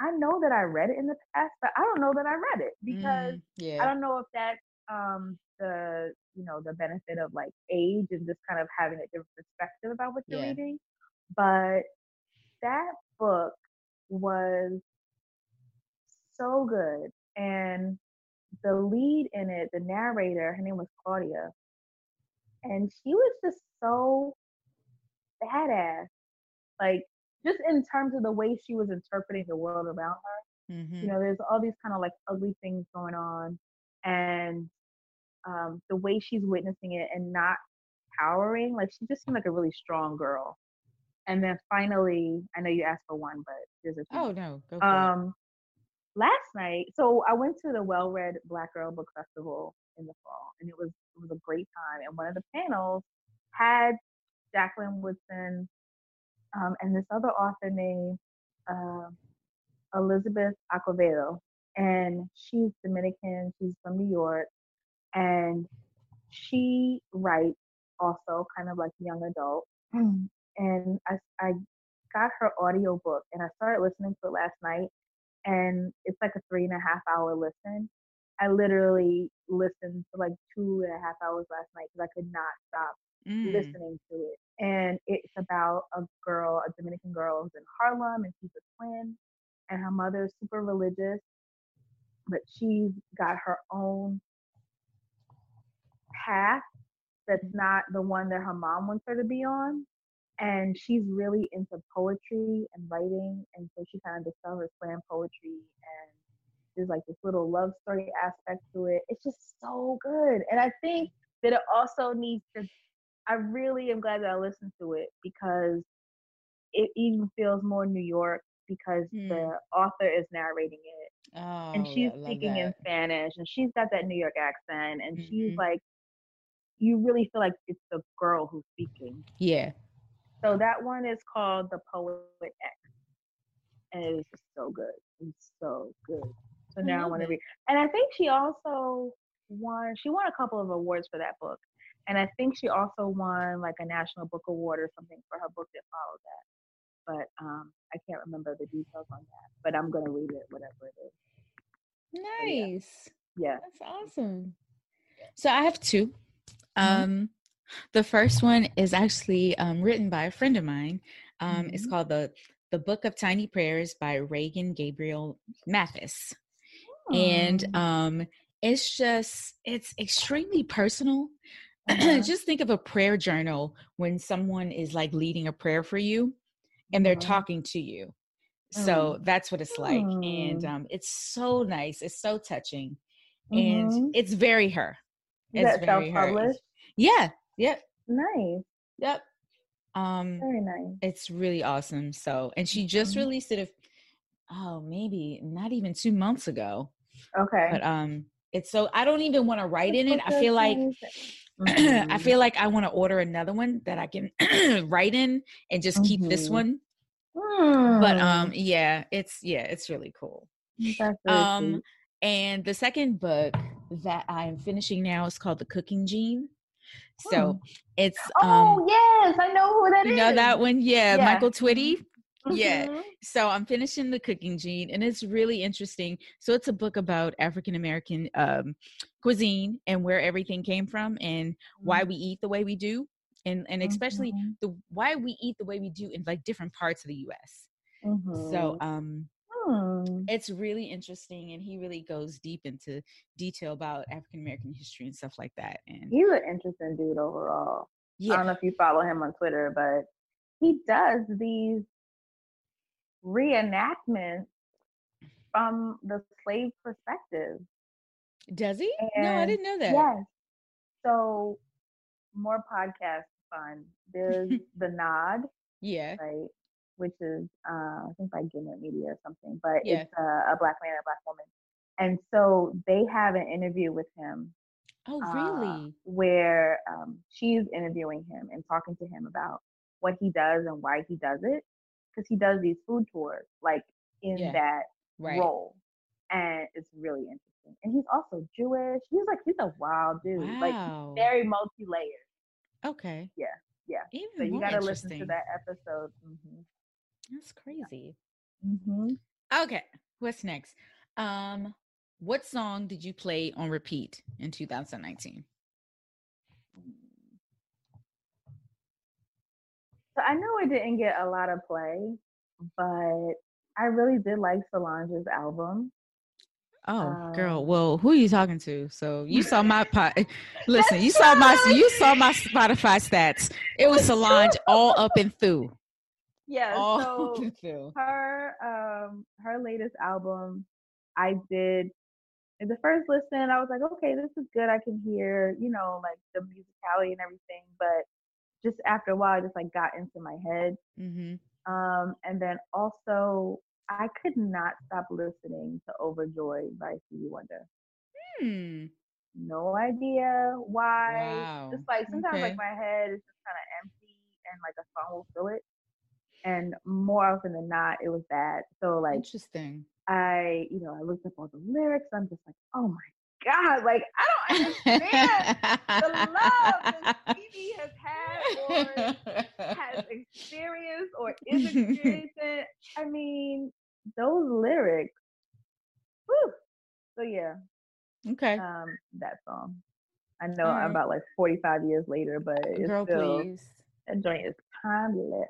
Speaker 5: I know that I read it in the past, but I don't know that I read it because mm, yeah. I don't know if that's um, the, you know, the benefit of like age and just kind of having a different perspective about what you're yeah. reading. But that book was so good. And the lead in it, the narrator, her name was Claudia, and she was just so badass. Like, just in terms of the way she was interpreting the world around her. Mm-hmm. You know, there's all these kind of like ugly things going on, and um, the way she's witnessing it and not cowering, like she just seemed like a really strong girl. And then finally, I know you asked for one, but there's a
Speaker 2: few. Oh no,
Speaker 5: go for um, it last night, so I went to the Well Read Black Girl Book Festival in the fall, and it was it was a great time. And one of the panels had Jacqueline Woodson um, and this other author named uh, Elizabeth Acevedo, and she's Dominican. She's from New York, and she writes also kind of like young adult. And I I got her audio book, and I started listening to it last night and it's like a three and a half hour listen. I literally listened for like two and a half hours last night because I could not stop mm. listening to it. And it's about a girl, a Dominican girl who's in Harlem and she's a twin and her mother is super religious, but she's got her own path that's not the one that her mom wants her to be on and she's really into poetry and writing and so she kind of discovers slam poetry and there's like this little love story aspect to it it's just so good and i think that it also needs to i really am glad that i listened to it because it even feels more new york because mm. the author is narrating it
Speaker 2: oh,
Speaker 5: and she's speaking that. in spanish and she's got that new york accent and mm-hmm. she's like you really feel like it's the girl who's speaking
Speaker 2: yeah
Speaker 5: so that one is called The Poet X. And it is just so good. It's so good. So now I, I want to read. And I think she also won, she won a couple of awards for that book. And I think she also won like a national book award or something for her book that followed that. But um, I can't remember the details on that. But I'm going to read it, whatever it
Speaker 2: is. Nice.
Speaker 5: Yeah. yeah.
Speaker 2: That's awesome. So I have 2 mm-hmm. Um, the first one is actually um, written by a friend of mine. Um, mm-hmm. It's called the the Book of Tiny Prayers by Reagan Gabriel Mathis, oh. and um, it's just it's extremely personal. Uh-huh. just think of a prayer journal when someone is like leading a prayer for you, and they're uh-huh. talking to you. So mm. that's what it's like, and mm. um, it's so nice. It's so touching, and mm-hmm. it's very her.
Speaker 5: It's that very her.
Speaker 2: Yeah, Yep.
Speaker 5: Nice.
Speaker 2: Yep. Um,
Speaker 5: Very nice.
Speaker 2: it's really awesome. So, and she just
Speaker 5: Mhm.
Speaker 2: released it. A, oh, maybe not even two months ago.
Speaker 5: Okay.
Speaker 2: But um, it's so I don't even want to write in it. I feel like I
Speaker 5: Mhm.
Speaker 2: feel like I want to order another one that I can write in and just keep this
Speaker 5: Mhm.
Speaker 2: One. But um, yeah, it's yeah, it's really cool.
Speaker 5: very
Speaker 2: Um,
Speaker 5: sweet.
Speaker 2: and the second book that I'm finishing now is called The Cooking Gene. So it's um,
Speaker 5: oh yes, I know who that is.
Speaker 2: you know that one, yeah,
Speaker 5: Yeah.
Speaker 2: Michael Twitty. Yeah.
Speaker 5: Mhm.
Speaker 2: So I'm finishing The Cooking Gene, and it's really interesting. So it's a book about African American um, cuisine and where everything came from and why we eat the way we do, and and especially
Speaker 5: Mhm.
Speaker 2: the why we eat the way we do in like different parts of the U.S. So
Speaker 5: Mhm.
Speaker 2: um,
Speaker 5: Hmm.
Speaker 2: it's really interesting, and he really goes deep into detail about African American history and stuff like that. And
Speaker 5: he's an interesting dude overall. I don't know if you follow him on Twitter, but he does these reenactments from the slave perspective.
Speaker 2: does he? no, I didn't know that.
Speaker 5: Yes. So more podcast fun. There's the Nod,
Speaker 2: Yeah.
Speaker 5: right? Which is uh, I think by Gimlet Media or something, but
Speaker 2: Yeah.
Speaker 5: it's uh, a black man and a black woman. And so they have an interview with him
Speaker 2: Oh,
Speaker 5: uh,
Speaker 2: really?
Speaker 5: where um, she's interviewing him and talking to him about what he does and why he does it because he does these food tours like in
Speaker 2: Yeah,
Speaker 5: that
Speaker 2: Right.
Speaker 5: role and it's really interesting and he's also jewish he's like he's a wild dude like very multi-layered
Speaker 2: Okay.
Speaker 5: Yeah, yeah.
Speaker 2: Even
Speaker 5: so you got to listen to that episode hmm
Speaker 2: That's crazy.
Speaker 5: hmm
Speaker 2: Okay. What's next? Um, what song did you play on repeat in 2019?
Speaker 5: so i know it didn't get a lot of play but i really did like solange's album
Speaker 2: Oh, girl.
Speaker 5: Um,
Speaker 2: Well, who are you talking to? So you saw my pot. Listen, you saw my you saw my Spotify stats. It was Solange all up and through.
Speaker 5: yeah
Speaker 2: All up
Speaker 5: so
Speaker 2: and through.
Speaker 5: her um her latest album i did in the first listen i was like okay this is good i can hear you know like the musicality and everything but just after a while it just like got into my head
Speaker 2: Mm-hmm.
Speaker 5: um and then also i could not stop listening to overjoyed by stevie wonder
Speaker 2: Hmm.
Speaker 5: no idea why
Speaker 2: Wow.
Speaker 5: just like sometimes
Speaker 2: Okay.
Speaker 5: like my head is just kind of empty and like a song will fill it and more often than not it was bad so like
Speaker 2: Interesting.
Speaker 5: I, you know, I looked up all the lyrics. I'm just like, oh my God, like I don't understand the love that Stevie has had or has experienced or is experiencing. I mean, those lyrics. Whew. So yeah,
Speaker 2: okay.
Speaker 5: um, that song. I know
Speaker 2: Alright.
Speaker 5: I'm about like 45 years later, but it's
Speaker 2: Girl,
Speaker 5: still
Speaker 2: please.
Speaker 5: that joint is timeless.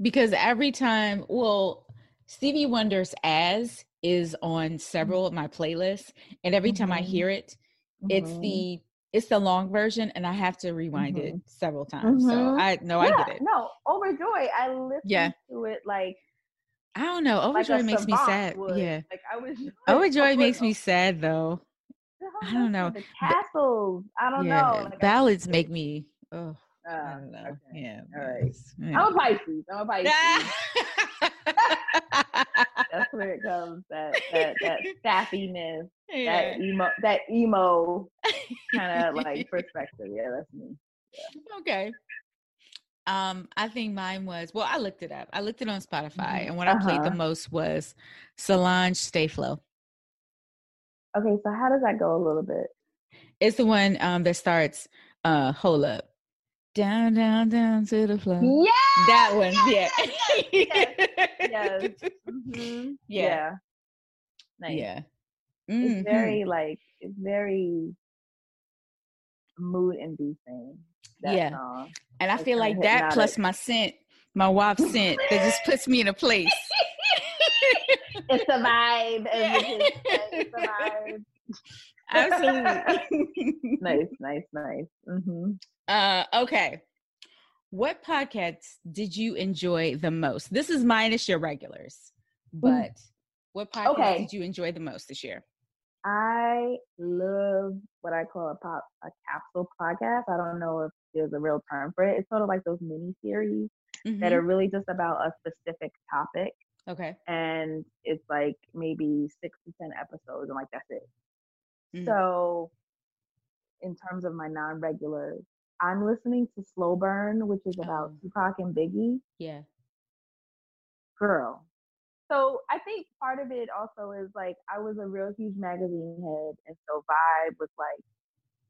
Speaker 2: because every time well stevie wonder's as is on several of my playlists and every time i
Speaker 5: Mhm.
Speaker 2: hear it it's
Speaker 5: Mhm.
Speaker 2: the it's the long version and i have to rewind it
Speaker 5: Mhm.
Speaker 2: several times so
Speaker 5: Mhm.
Speaker 2: i no
Speaker 5: yeah,
Speaker 2: i get it
Speaker 5: No, overjoyed. I listened
Speaker 2: Yeah.
Speaker 5: to it like
Speaker 2: i don't know
Speaker 5: like
Speaker 2: overjoy makes me sad
Speaker 5: would.
Speaker 2: yeah
Speaker 5: Like I was just
Speaker 2: overjoy makes me
Speaker 5: oh,
Speaker 2: sad though I don't know.
Speaker 5: The castles. I don't
Speaker 2: yeah
Speaker 5: know. Like,
Speaker 2: ballads make me oh i
Speaker 5: uh,
Speaker 2: don't know
Speaker 5: okay.
Speaker 2: yeah
Speaker 5: All right.
Speaker 2: it's-
Speaker 5: I'm a Pisces. I'm a Pisces.
Speaker 2: yeah.
Speaker 5: That's where it comes. That that that sappiness,
Speaker 2: Yeah.
Speaker 5: that emo, that emo kind of like perspective. Yeah, that's me.
Speaker 2: Okay. Um, I think mine was well, I looked it up. I looked it on Spotify, and what I played the
Speaker 5: Uh-huh.
Speaker 2: most was Solange Stay Flo.
Speaker 5: Okay, so how does that go a little bit?
Speaker 2: It's the one um that starts uh hold up. Down, down, down to the floor.
Speaker 5: Yeah.
Speaker 2: That one, yeah.
Speaker 5: yes, yes. Mhm.
Speaker 2: Yeah.
Speaker 5: Yeah. Nice.
Speaker 2: Yeah.
Speaker 5: It's
Speaker 2: Mhm.
Speaker 5: very like it's very mood inducing. That
Speaker 2: Yeah.
Speaker 5: song.
Speaker 2: and I
Speaker 5: like,
Speaker 2: feel
Speaker 5: kinda
Speaker 2: like that plus my scent, my wife scent, that just puts me in a place.
Speaker 5: It's a vibe. as the kids say, It's a vibe.
Speaker 2: Absolutely.
Speaker 5: Nice, nice, nice. hmm
Speaker 2: Uh, okay. What podcasts did you enjoy the most? This is minus your regulars, but what podcast
Speaker 5: Okay.
Speaker 2: did you enjoy the most this year?
Speaker 5: I love what I call a pop a capsule podcast. I don't know if there's a real term for it. It's sort of like those mini series mm-hmm. that are really just about a specific topic.
Speaker 2: Okay.
Speaker 5: And it's like maybe six to ten episodes, and like that's it. Mm-hmm. So, in terms of my non-regulars, I'm listening to Slow Burn, which is about oh. Tupac and Biggie.
Speaker 2: Yeah.
Speaker 5: Girl, so I think part of it also is like I was a real huge magazine head, and so Vibe was like,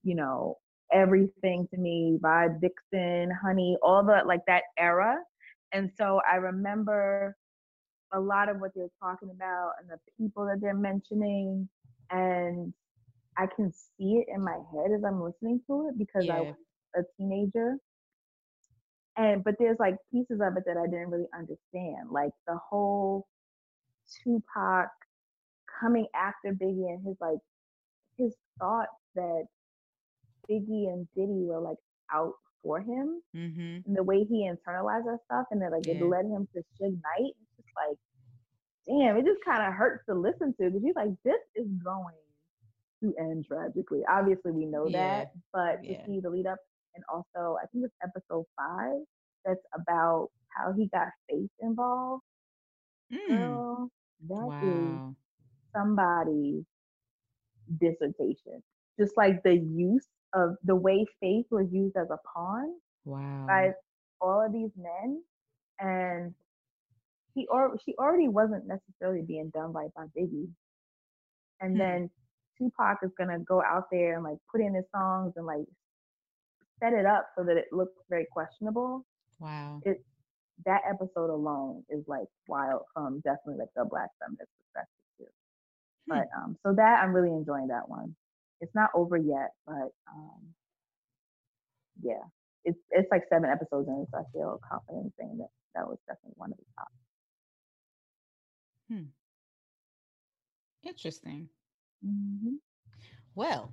Speaker 5: you know, everything to me. Vibe, Dixon, Honey, all the like that era. And so I remember a lot of what they're talking about and the people that they're mentioning, and I can see it in my head as I'm listening to it because yeah. I was a teenager. And but there's like pieces of it that I didn't really understand, like the whole Tupac coming after Biggie and his like his thoughts that Biggie and Diddy were like out for him mm-hmm. and the way he internalized that stuff and that like yeah. it led him to Suge Knight. It's just like, damn, it just kind of hurts to listen to because he's like, this is going to end tragically. Obviously, we know yeah. that, but yeah. to see the lead up and also I think it's episode five that's about how he got Faith involved. Mm. Girl, that wow. is somebody's dissertation. Just like the use of the way faith was used as a pawn
Speaker 2: wow.
Speaker 5: by all of these men. And he or she already wasn't necessarily being done right by Biggie. And hmm. then Tupac is gonna go out there and like put in his songs and like set it up so that it looks very questionable.
Speaker 2: Wow.
Speaker 5: It that episode alone is like wild from definitely like the black feminist perspective too. Hmm. But um, so that I'm really enjoying that one. It's not over yet, but um, yeah, it's it's like seven episodes in, so I feel confident saying that that was definitely one of the top.
Speaker 2: Hmm. Interesting.
Speaker 5: Mm-hmm.
Speaker 2: Well,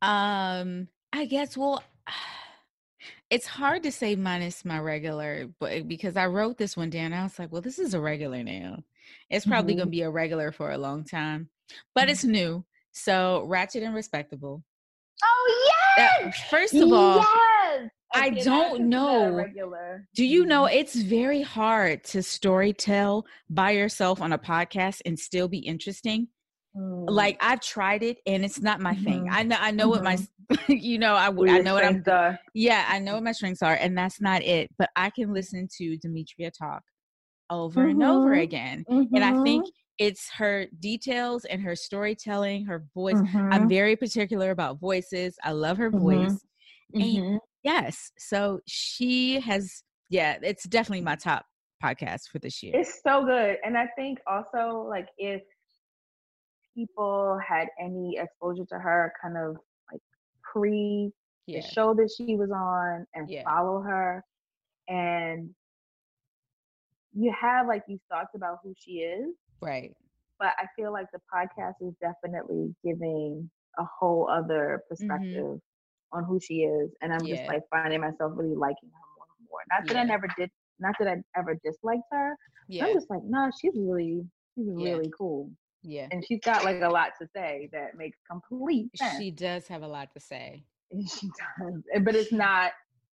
Speaker 2: um, I guess well it's hard to say minus my regular, but because I wrote this one down, I was like, well, this is a regular now. It's probably mm-hmm. gonna be a regular for a long time, but mm-hmm. it's new. So ratchet and respectable.
Speaker 5: Oh yes.
Speaker 2: first of all, yes. I don't know. Do you know mm-hmm. it's very hard to story tell by yourself on a podcast and still be interesting? Mm. Like I've tried it and it's not my mm-hmm. thing. I know I know mm-hmm. what my mm-hmm. you know I I know what I'm are. yeah I know what my strengths are and that's not it. But I can listen to Demetria talk over mm-hmm. and over mm-hmm. again, and I think mm-hmm. it's her details and her storytelling, her voice. I'm very particular about voices. I love her voice, and yes, so she has yeah, it's definitely my top podcast for this year.
Speaker 5: It's so good, and I think also like if people had any exposure to her kind of like pre yeah. the show that she was on and yeah. follow her and you have like these thoughts about who she is
Speaker 2: right
Speaker 5: but i feel like the podcast is definitely giving a whole other mm-hmm. perspective mm-hmm. on who she is and i'm yeah. just like finding myself really liking her more and more not that i never did not that i ever disliked her yeah. i'm just like no nah, she's really she's really cool
Speaker 2: yeah.
Speaker 5: And she's got like a lot to say that makes complete sense.
Speaker 2: She does have a lot to say.
Speaker 5: she does. But it's not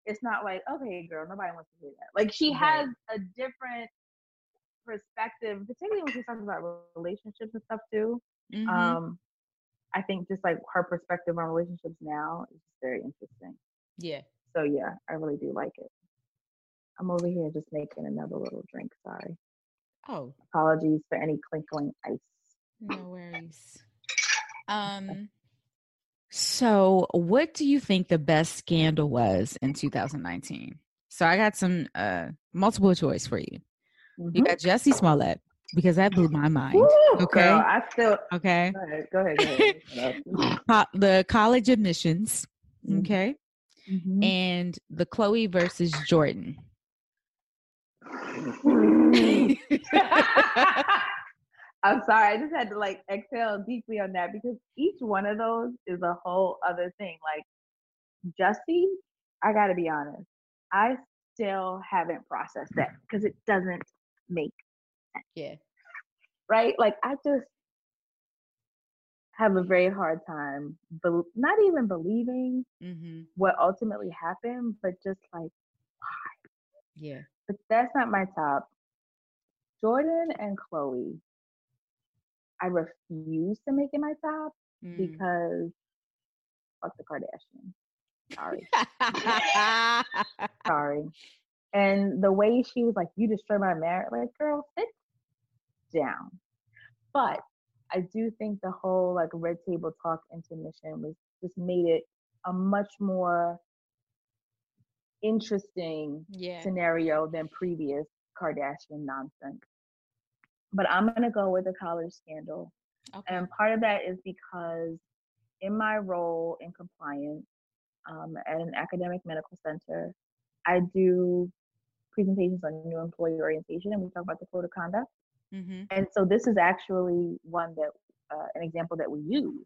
Speaker 5: it's not like, okay, girl, nobody wants to hear that. Like she has a different perspective, particularly when she's talking about relationships and stuff too. Mm-hmm. Um I think just like her perspective on relationships now is just very interesting.
Speaker 2: Yeah.
Speaker 5: So yeah, I really do like it. I'm over here just making another little drink. Sorry.
Speaker 2: Oh.
Speaker 5: Apologies for any crinkling ice.
Speaker 2: No worries. Um so what do you think the best scandal was in 2019? So I got some uh multiple choice for you. Mm-hmm. You got Jussie Smollett because that blew my mind. Woo, okay.
Speaker 5: Girl, I still
Speaker 2: okay.
Speaker 5: Go ahead. Go ahead. Go
Speaker 2: ahead. the college admissions. Mm-hmm. Okay. Mm-hmm. And the Khloé versus Jordyn.
Speaker 5: I'm sorry, I just had to like exhale deeply on that because each one of those is a whole other thing. Like Jussie, I gotta be honest, I still haven't processed that because it doesn't make sense.
Speaker 2: Yeah.
Speaker 5: Right? Like I just have a very hard time, be- not even believing
Speaker 2: Mm-hmm.
Speaker 5: what ultimately happened, but just like,
Speaker 2: Yeah.
Speaker 5: but that's not my top. Jordyn and Khloé, I refuse to make it my top
Speaker 2: Mm.
Speaker 5: because fuck the Kardashian. Sorry. Sorry. And the way she was like, you destroy my marriage, like, girl, sit down. But I do think the whole like red table talk intermission was just made it a much more interesting
Speaker 2: yeah.
Speaker 5: scenario than previous Kardashian nonsense. But I'm gonna go with the college scandal.
Speaker 2: Okay.
Speaker 5: And part of that is because in my role in compliance um, at an academic medical center, I do presentations on new employee orientation and we talk about the code of conduct.
Speaker 2: Mm-hmm.
Speaker 5: And so this is actually one that, uh, an example that we use.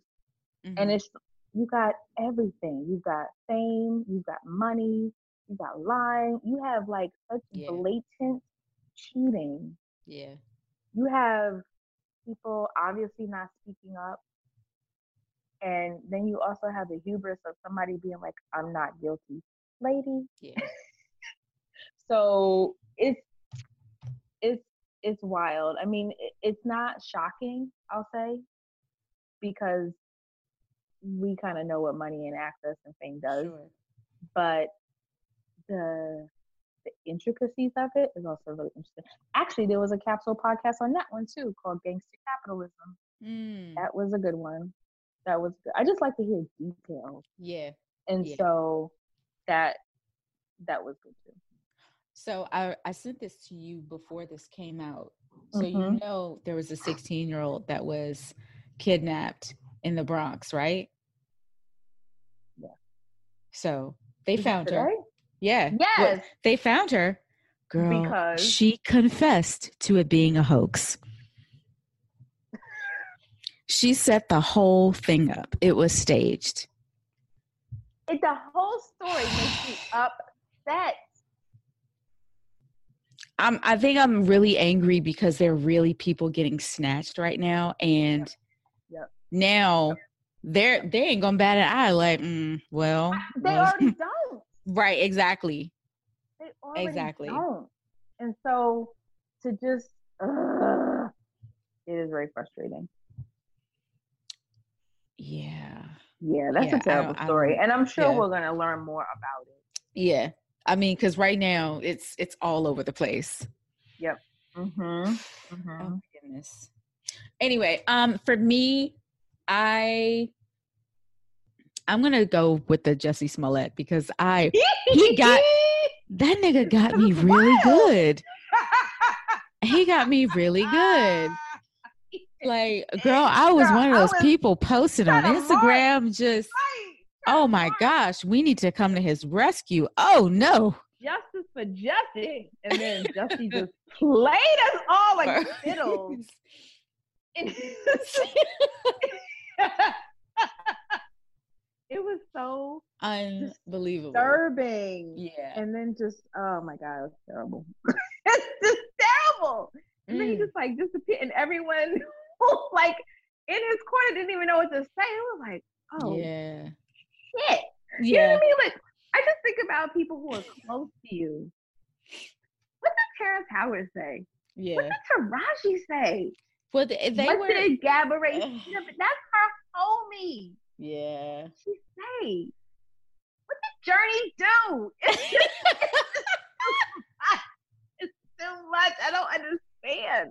Speaker 2: Mm-hmm.
Speaker 5: And it's, you got everything. You've got fame, you've got money, you've got lying, you have like such
Speaker 2: Yeah.
Speaker 5: blatant cheating
Speaker 2: yeah.
Speaker 5: You have people obviously not speaking up and then you also have the hubris of somebody being like i'm not guilty lady
Speaker 2: Yeah.
Speaker 5: so it's it's it's wild i mean it, it's not shocking i'll say because we kind of know what money and access and fame does
Speaker 2: Sure.
Speaker 5: but the the intricacies of it is also really interesting. Actually, there was a capsule podcast on that one too called Gangster Capitalism.
Speaker 2: Mm.
Speaker 5: That was a good one. That was good. I just like to hear details,
Speaker 2: Yeah.
Speaker 5: and
Speaker 2: Yeah.
Speaker 5: so that that was good too.
Speaker 2: So I I sent this to you before this came out. So you
Speaker 5: Mhm.
Speaker 2: know there was a 16 year old that was kidnapped in the Bronx, right?
Speaker 5: Yeah.
Speaker 2: So they found her.
Speaker 5: today?
Speaker 2: Yeah. Well,
Speaker 5: Yes.
Speaker 2: they found her. Girl,
Speaker 5: Because-
Speaker 2: she confessed to it being a hoax. She set the whole thing up. It was staged.
Speaker 5: It, the whole story makes me upset.
Speaker 2: I'm I think I'm really angry because there are really people getting snatched right now and
Speaker 5: Yep.
Speaker 2: now they're they ain't gonna bat an eye like mm, well
Speaker 5: They
Speaker 2: well,
Speaker 5: already don't.
Speaker 2: Right exactly
Speaker 5: They already
Speaker 2: Exactly.
Speaker 5: don't. And so to just, ugh, it is very frustrating.
Speaker 2: yeah
Speaker 5: Yeah, that's
Speaker 2: Yeah,
Speaker 5: a terrible
Speaker 2: I
Speaker 5: story, and I'm sure
Speaker 2: yeah.
Speaker 5: we're gonna learn more about it.
Speaker 2: yeah I mean because right now it's it's all over the place Yep.
Speaker 5: Mm-hmm.
Speaker 2: oh my goodness anyway um for me I I'm gonna go with the Jussie Smollett because I He got- that nigga got me really good he got me really good Like, girl, I was one of those people posted on
Speaker 5: trying to mark-
Speaker 2: Instagram just, oh my gosh, we need to come to his rescue. Oh no.
Speaker 5: Justice for Jussie, and then Jussie just played us all like fiddles. It was so
Speaker 2: Unbelievable.
Speaker 5: disturbing.
Speaker 2: Yeah.
Speaker 5: And then just, oh my God, it was terrible. it's just terrible. And then he
Speaker 2: Mm.
Speaker 5: just like disappeared, and everyone like in his corner didn't even know what to say. It was like, oh
Speaker 2: Yeah.
Speaker 5: shit. You know
Speaker 2: Yeah.
Speaker 5: what I mean? Like, I just think about people who are close to you. What did Terrence Howard say? Yeah. What
Speaker 2: Yeah.
Speaker 5: did Taraji say?
Speaker 2: Well, they, they
Speaker 5: what
Speaker 2: were.
Speaker 5: did Gabourey yeah, That's her homie.
Speaker 2: Yeah.
Speaker 5: She say? What did Journey do? It's just it's too much. I don't understand.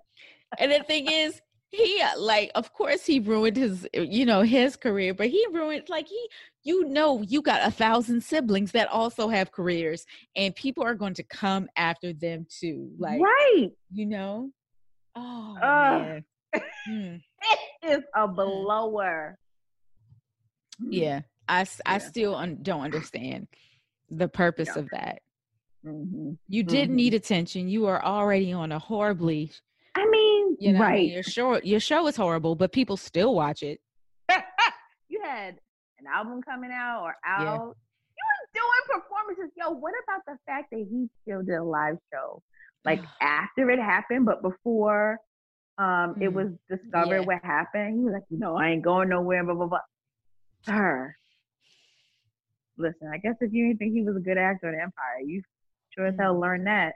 Speaker 2: and the thing is, he uh, like, of course, he ruined his, uh, you know, his career, but he ruined like he, you know, you got a thousand siblings that also have careers, and people are going to come after them too. Like,
Speaker 5: right.
Speaker 2: you know. Oh. Mm.
Speaker 5: It is a blower.
Speaker 2: Yeah, I
Speaker 5: Yeah.
Speaker 2: still un- don't understand the purpose
Speaker 5: Yeah.
Speaker 2: of that.
Speaker 5: Mm-hmm.
Speaker 2: You didn't
Speaker 5: Mhm.
Speaker 2: need attention. You are already on a horribly,
Speaker 5: I mean,
Speaker 2: you know, I
Speaker 5: right.
Speaker 2: your show your show is horrible, but people still watch it.
Speaker 5: you had an album coming out or out.
Speaker 2: Yeah.
Speaker 5: You were doing performances. Yo, what about the fact that he still did a live show? Like after it happened, but before um, it
Speaker 2: Hmm.
Speaker 5: was discovered
Speaker 2: Yeah.
Speaker 5: what happened. He was like, you know, I ain't going nowhere, blah blah blah. Sir, listen, I guess if you didn't think he was a good actor in Empire, you sure as hell learned that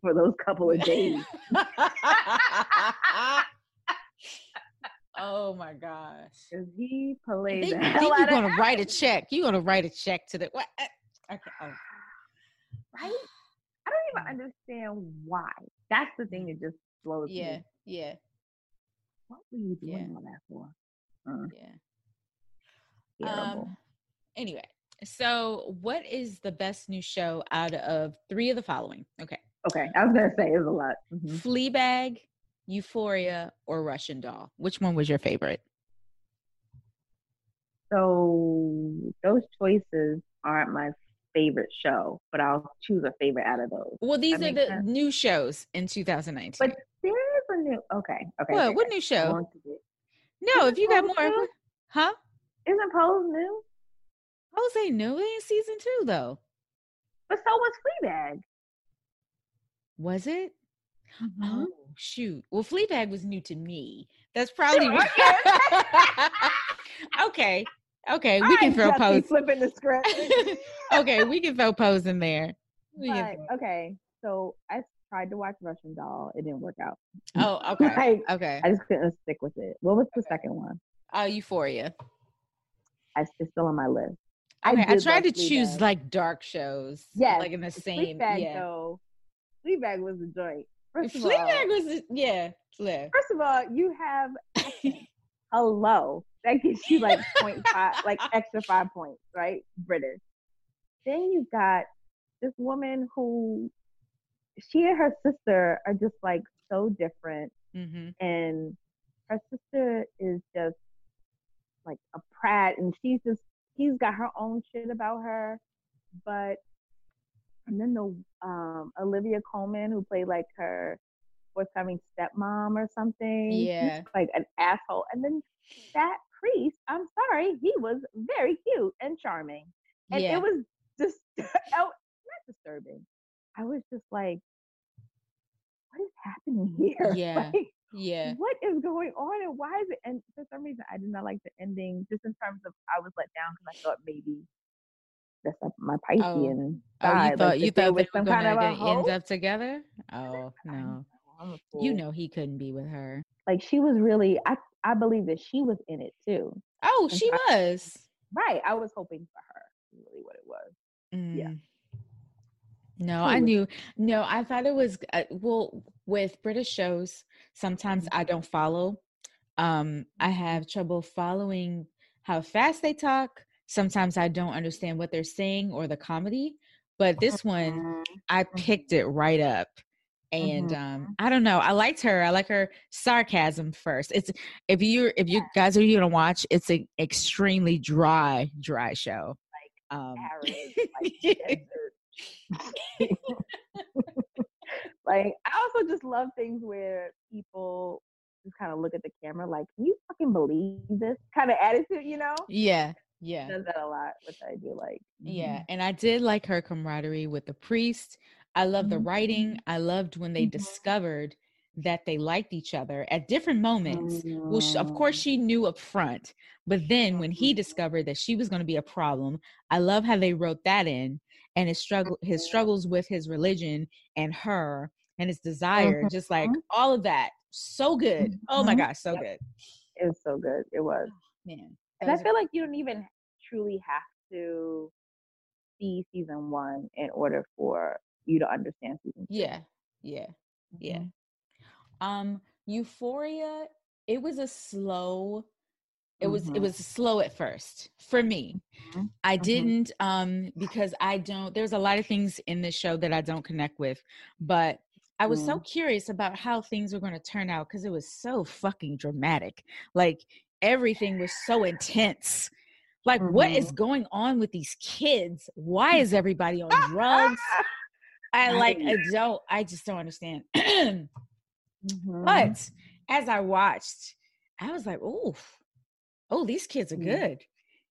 Speaker 5: for those couple of days.
Speaker 2: oh my gosh.
Speaker 5: He
Speaker 2: I
Speaker 5: played
Speaker 2: think,
Speaker 5: the
Speaker 2: I think you're gonna write a check. You're gonna write a check to the what? uh, Okay. Oh.
Speaker 5: right? I don't even understand why. That's the thing that just blows
Speaker 2: Yeah.
Speaker 5: me.
Speaker 2: Yeah. Yeah.
Speaker 5: What were you doing
Speaker 2: Yeah.
Speaker 5: all that for? Mm,
Speaker 2: Yeah. Um, anyway, so what is the best new show out of three of the following? Okay.
Speaker 5: okay, I was gonna say it was a lot. Mhm.
Speaker 2: Fleabag, Euphoria, or Russian Doll? Which one was your favorite?
Speaker 5: So those choices aren't my favorite show, but I'll choose a favorite out of those.
Speaker 2: Well, these
Speaker 5: That
Speaker 2: are the
Speaker 5: sense.
Speaker 2: new shows in 2019.
Speaker 5: But there is a new. Okay, okay.
Speaker 2: what?
Speaker 5: okay,
Speaker 2: What
Speaker 5: okay.
Speaker 2: new show?
Speaker 5: Going to get-
Speaker 2: No, if you got more, huh?
Speaker 5: Isn't Pose new?
Speaker 2: Jose new. They in season two though.
Speaker 5: But so was Fleabag.
Speaker 2: Was it?
Speaker 5: Mhm.
Speaker 2: Oh shoot. Well, Fleabag was new to me. That's probably okay. Okay, we
Speaker 5: I
Speaker 2: can throw pose.
Speaker 5: flipping the script.
Speaker 2: okay, we can throw pose in there.
Speaker 5: But, okay, so I tried to watch Russian Doll. It didn't work out.
Speaker 2: Oh, okay.
Speaker 5: Like,
Speaker 2: Okay.
Speaker 5: I just couldn't stick with it. What was the
Speaker 2: Okay.
Speaker 5: second one?
Speaker 2: Oh, Euphoria.
Speaker 5: I, it's still on my list.
Speaker 2: Okay, I, tried to choose
Speaker 5: Fleabag.
Speaker 2: like dark shows.
Speaker 5: Yes,
Speaker 2: Like in the same.
Speaker 5: Fleabag,
Speaker 2: yeah.
Speaker 5: though. Fleabag was a joint. First of all,
Speaker 2: Fleabag was yeah. Yeah.
Speaker 5: first of all, you have hello. That gives you like 0.5, like extra five points, right? British. Then you got this woman who she and her sister are just like so different.
Speaker 2: hmm
Speaker 5: And her sister is just like a prat and she's just he's got her own shit about her. But and then the um Olivia Colman who played like her forthcoming stepmom or something.
Speaker 2: Yeah.
Speaker 5: like an asshole. And then that priest, I'm sorry, he was very cute and charming. And
Speaker 2: Yeah.
Speaker 5: it was just not disturbing. I was just like, what is happening here?
Speaker 2: Yeah.
Speaker 5: Like,
Speaker 2: Yeah.
Speaker 5: what is going on and why is it? And for some reason, I did not like the ending, just in terms of I was let down because I thought maybe that's up my oh, Piscean
Speaker 2: Oh,
Speaker 5: side.
Speaker 2: you thought
Speaker 5: like,
Speaker 2: you thought
Speaker 5: was
Speaker 2: they were
Speaker 5: some kind of
Speaker 2: gonna
Speaker 5: a
Speaker 2: get- end up together? Oh no. You know he couldn't be with her.
Speaker 5: like she was really. I I believe that she was in it too.
Speaker 2: Oh,
Speaker 5: In
Speaker 2: she
Speaker 5: fact-
Speaker 2: was.
Speaker 5: Right. I was hoping for her. Really, what it was. Yeah.
Speaker 2: Mm. No, I knew. No, I thought it was uh, well with British shows. Sometimes I don't follow. Um, I have trouble following how fast they talk. Sometimes I don't understand what they're saying or the comedy. But this one, I picked it right up. And um, I don't know. I liked her. I like her sarcasm first. It's if you if you guys are you gonna watch, it's an extremely dry, dry show. Um,
Speaker 5: like. like I also just love things where people just kind of look at the camera like, "Can you fucking believe this?" kind of attitude, you know.
Speaker 2: yeah, yeah.
Speaker 5: Does that a lot, which I do like.
Speaker 2: Yeah,
Speaker 5: Mhm.
Speaker 2: and I did like her camaraderie with the priest. I love the
Speaker 5: Mhm.
Speaker 2: writing. I loved when they
Speaker 5: Mhm.
Speaker 2: discovered that they liked each other at different moments. Well, sh- of course,
Speaker 5: Mm.
Speaker 2: she knew up front, but then when he discovered that she was going to be a problem, I love how they wrote that in and his struggle, his struggles with his religion and her and his desire, just like all of that. So good. Oh my
Speaker 5: Mhm.
Speaker 2: gosh, so
Speaker 5: Yep.
Speaker 2: good,
Speaker 5: It was so good. It was.
Speaker 2: man.
Speaker 5: And I feel like you don't even truly have to see season one in order for you to understand season two.
Speaker 2: yeah, yeah. Yeah.
Speaker 5: Mhm.
Speaker 2: Um, Euphoria, it was a slow, it was it
Speaker 5: Mhm.
Speaker 2: was slow at first for me.
Speaker 5: Mhm.
Speaker 2: I
Speaker 5: Mhm.
Speaker 2: didn't um because I don't there's a lot of things in this show that I don't connect with, but I was so curious about how things were going to turn out because it was so fucking dramatic. Like everything was so intense. Like what is going on with these kids? Why is everybody on drugs? I like I don't I just don't understand.
Speaker 5: Mhm.
Speaker 2: But as I watched, I was like, "Oh, oh, these kids are
Speaker 5: Mm.
Speaker 2: good."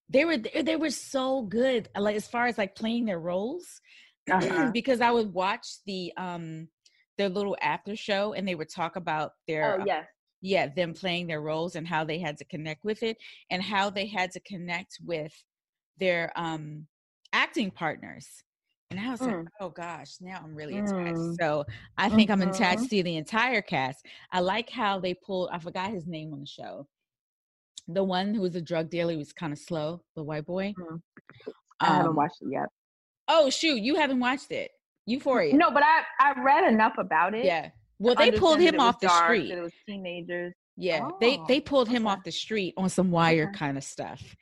Speaker 2: They were they, were so good, uh, like as far as like playing their roles,
Speaker 5: Uh-huh.
Speaker 2: because I would watch the um their little after show and they would talk about their
Speaker 5: Oh yes.
Speaker 2: yeah them playing their roles and how they had to connect with it and how they had to connect with their um acting partners and i was like
Speaker 5: Mm.
Speaker 2: oh gosh now i'm really attached
Speaker 5: Mm.
Speaker 2: so i think i'm
Speaker 5: Mhm.
Speaker 2: attached to the entire cast i like how they pulled i forgot his name on the show the one who was a drug dealer was kind of slow the white boy
Speaker 5: Mm. I haven't
Speaker 2: Um,
Speaker 5: watched it yet.
Speaker 2: oh shoot you haven't watched it euphoria
Speaker 5: No, but I I read enough about it.
Speaker 2: yeah well they pulled him off the
Speaker 5: dark,
Speaker 2: street
Speaker 5: It was teenagers.
Speaker 2: yeah they they
Speaker 5: Oh,
Speaker 2: pulled him
Speaker 5: okay.
Speaker 2: off the street on some wire
Speaker 5: Okay.
Speaker 2: kind of stuff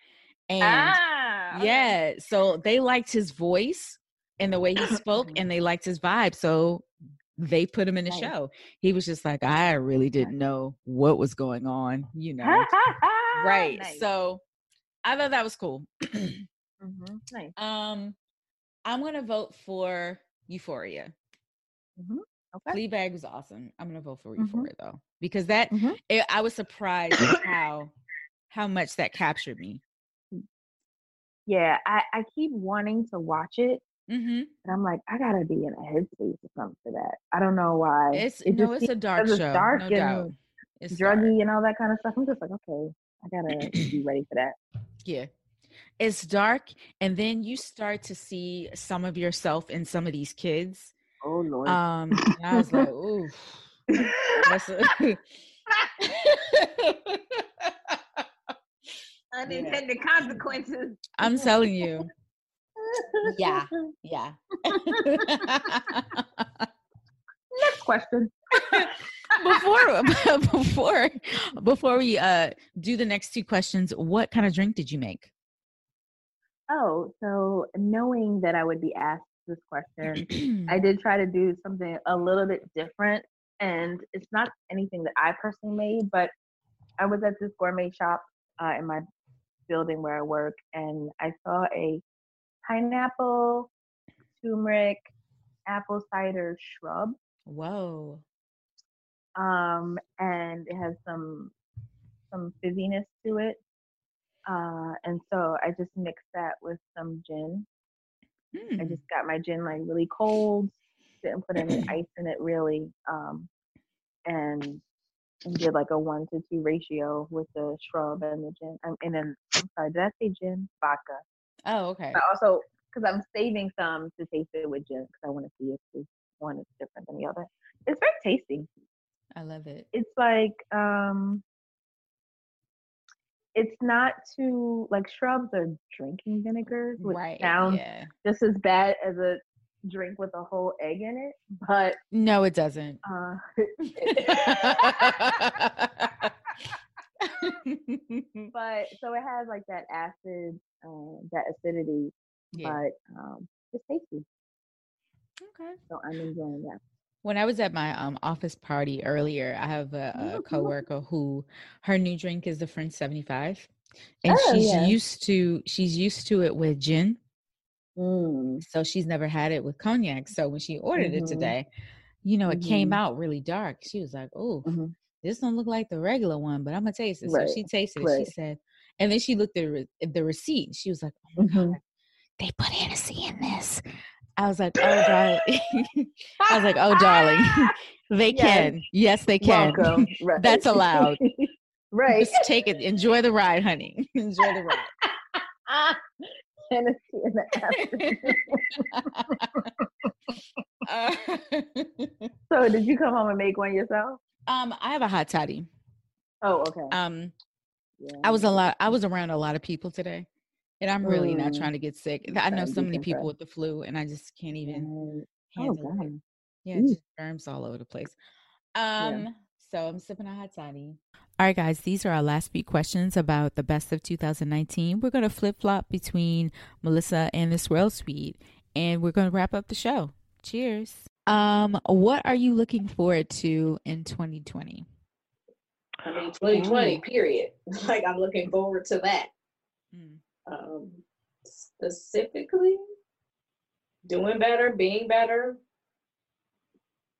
Speaker 2: and
Speaker 5: ah, okay.
Speaker 2: Yeah. So they liked his voice and the way he spoke, and they liked his vibe. So they put him in the
Speaker 5: Nice.
Speaker 2: show. He was just like, I really didn't know what was going on, you know. right.
Speaker 5: Nice.
Speaker 2: So I thought that was cool.
Speaker 5: Mhm, Nice.
Speaker 2: um, I'm gonna vote for Euphoria.
Speaker 5: Mhm, Okay.
Speaker 2: Fleabag was awesome. I'm gonna vote for
Speaker 5: Mhm.
Speaker 2: Euphoria though, because that it, I was surprised how how much that captured me.
Speaker 5: Yeah, I, I keep wanting to watch it,
Speaker 2: hmm
Speaker 5: but I'm like, I gotta be in a headspace or something for that. I don't know why.
Speaker 2: It's
Speaker 5: It
Speaker 2: no, it's a
Speaker 5: dark
Speaker 2: dark
Speaker 5: 'cause it's
Speaker 2: show,
Speaker 5: dark
Speaker 2: no
Speaker 5: and
Speaker 2: doubt. It's dark.
Speaker 5: druggy and all that kind of stuff. I'm just like, okay, I gotta be ready for that.
Speaker 2: Yeah. It's dark and then you start to see some of yourself in some of these kids.
Speaker 5: Oh Lord.
Speaker 2: Um and I was like, ooh. That's a-
Speaker 5: Unintended consequences.
Speaker 2: I'm telling you. Yeah. Yeah.
Speaker 5: Next question.
Speaker 2: before before before we uh do the next two questions, what kind of drink did you make?
Speaker 5: Oh, so knowing that I would be asked this question, I did try to do something a little bit different. And it's not anything that I personally made, but I was at this gourmet shop uh, in my building where I work, and I saw a pineapple, turmeric, apple cider shrub.
Speaker 2: Whoa.
Speaker 5: Um, and it has some some fizziness to it. Uh, and so I just mixed that with some gin. I
Speaker 2: Mm.
Speaker 5: just got my gin like really cold, didn't put any ice in it really, um, and and did like a one to two ratio with the shrub and the gin. Um, and then I'm sorry, did I say gin? Vodka.
Speaker 2: Oh, okay.
Speaker 5: But also because I'm saving some to taste it with gin because I want to see if this one is different than the other. It's very tasty.
Speaker 2: I love it.
Speaker 5: It's like um, it's not too like shrubs are drinking vinegars, which
Speaker 2: Right.
Speaker 5: sounds
Speaker 2: Yeah.
Speaker 5: just as bad as a drink with a whole egg in it, but
Speaker 2: No, it doesn't.
Speaker 5: uh, but so it has like that acid, um, that acidity,
Speaker 2: yeah.
Speaker 5: but um, it's tasty.
Speaker 2: Okay.
Speaker 5: So I'm enjoying that.
Speaker 2: When I was at my um office party earlier, I have a, a
Speaker 5: Mhm.
Speaker 2: coworker who her new drink is the French 75. And
Speaker 5: Oh,
Speaker 2: she's
Speaker 5: yeah.
Speaker 2: used to she's used to it with gin.
Speaker 5: Mm.
Speaker 2: So she's never had it with cognac. So when she ordered it
Speaker 5: Mhm.
Speaker 2: today, you know, it came
Speaker 5: Mhm.
Speaker 2: out really dark. She was like, Oh,
Speaker 5: Mhm.
Speaker 2: This don't look like the regular one, but I'm gonna taste it.
Speaker 5: Right,
Speaker 2: So she tasted it.
Speaker 5: right.
Speaker 2: She said, and then she looked at the re- the receipt. She was like, "Oh my
Speaker 5: Mhm.
Speaker 2: god, they put Hennessy in this." I was like, "Oh, darling." I was like, "Oh, darling, they
Speaker 5: Yes.
Speaker 2: can. Yes, they can.
Speaker 5: Right.
Speaker 2: That's allowed.
Speaker 5: right.
Speaker 2: Just take it. Enjoy the ride, honey. Enjoy the ride."
Speaker 5: Hennessy in the afternoon.
Speaker 2: Uh,
Speaker 5: So did you come home and make one yourself?
Speaker 2: Um, I have a hot toddy.
Speaker 5: Oh, okay.
Speaker 2: Um,
Speaker 5: yeah.
Speaker 2: I was a lot. I was around a lot of people today, and I'm really not
Speaker 5: Mm.
Speaker 2: trying to get sick. I know so many people with the flu, and I just can't even
Speaker 5: Right. Oh
Speaker 2: handle it.
Speaker 5: God.
Speaker 2: Yeah,
Speaker 5: Ooh.
Speaker 2: just germs all over the place. Um, so I'm sipping a hot toddy.
Speaker 6: All right, guys, these are our last few questions about the best of 2019. We're going to flip flop between Melissa and the Swirl Suite, and we're going to wrap up the show. Cheers. Um, what are you looking forward to in 2020?
Speaker 4: I mean, 2020, period. Like, I'm looking forward to that.
Speaker 2: Mm.
Speaker 4: Um, specifically, doing better, being better,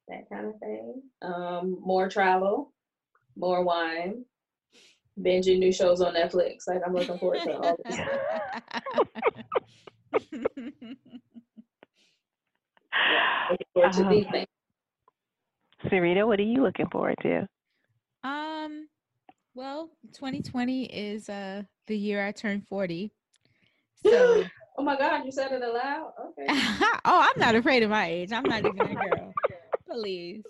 Speaker 4: that kind of thing. Um, more travel, more wine, binging new shows on Netflix. Like, I'm looking forward to all this. Looking forward to
Speaker 5: Um,
Speaker 4: these things.
Speaker 3: Sarita, what are you looking forward to?
Speaker 2: Um, well, 2020 is uh the year I turned 40. So
Speaker 4: Oh my God, you said it aloud? Okay.
Speaker 2: oh, I'm not afraid of my age. I'm not even a girl. Please.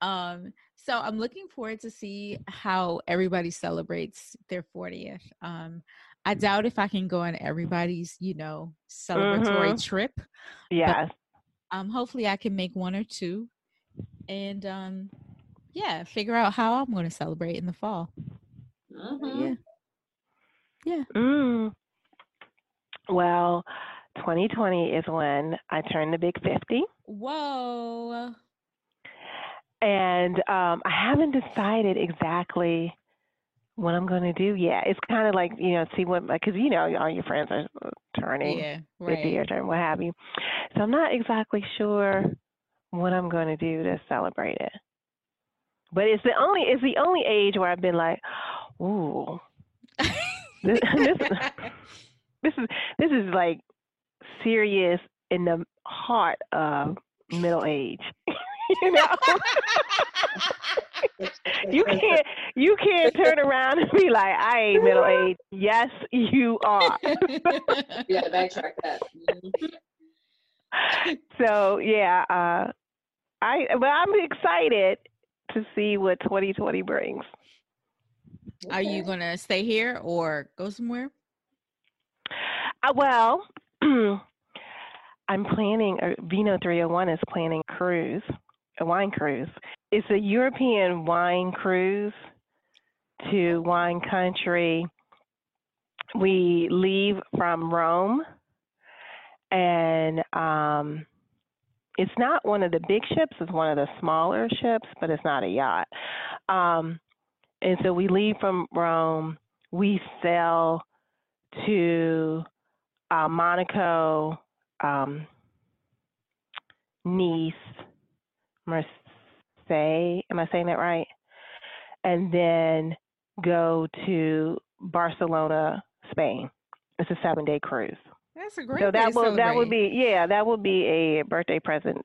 Speaker 2: Um, so I'm looking forward to see how everybody celebrates their 40th. Um, I doubt if I can go on everybody's, you know, celebratory
Speaker 3: Mhm.
Speaker 2: trip.
Speaker 3: Yes.
Speaker 2: Um, hopefully I can make one or two and um yeah, figure out how I'm gonna celebrate in the fall.
Speaker 4: Mhm.
Speaker 2: Yeah.
Speaker 3: Mm. Well, 2020 is when I turn the big 50.
Speaker 2: Whoa.
Speaker 3: And um, I haven't decided exactly what I'm going to do yet. It's kind of like, you know, see what, because, you know, all your friends are turning
Speaker 2: Yeah,
Speaker 3: 50 or
Speaker 2: right.
Speaker 3: turn, what have you. So I'm not exactly sure what I'm going to do to celebrate it. But it's the only it's the only age where I've been like, ooh, this, this, this is this is like serious in the heart of middle age. you know, you can't you can't turn around and be like, I ain't middle aged. Yes, you are.
Speaker 4: Yeah, backtrack that. Mhm.
Speaker 3: so yeah, uh, I but I'm excited to see what 2020 brings.
Speaker 2: Are you gonna stay here or go somewhere?
Speaker 3: Uh, well, I'm planning. Uh, Vino 301 is planning a cruise, a wine cruise. It's a European wine cruise to wine country. We leave from Rome, and um, it's not one of the big ships. It's one of the smaller ships, but it's not a yacht. Um, and so we leave from Rome. We sail to uh, Monaco, um, Nice, Marseille. Am I saying that right? And then go to Barcelona, Spain. It's a seven day cruise.
Speaker 2: That's a great.
Speaker 3: so that
Speaker 2: to
Speaker 3: will that would be yeah that would be a birthday present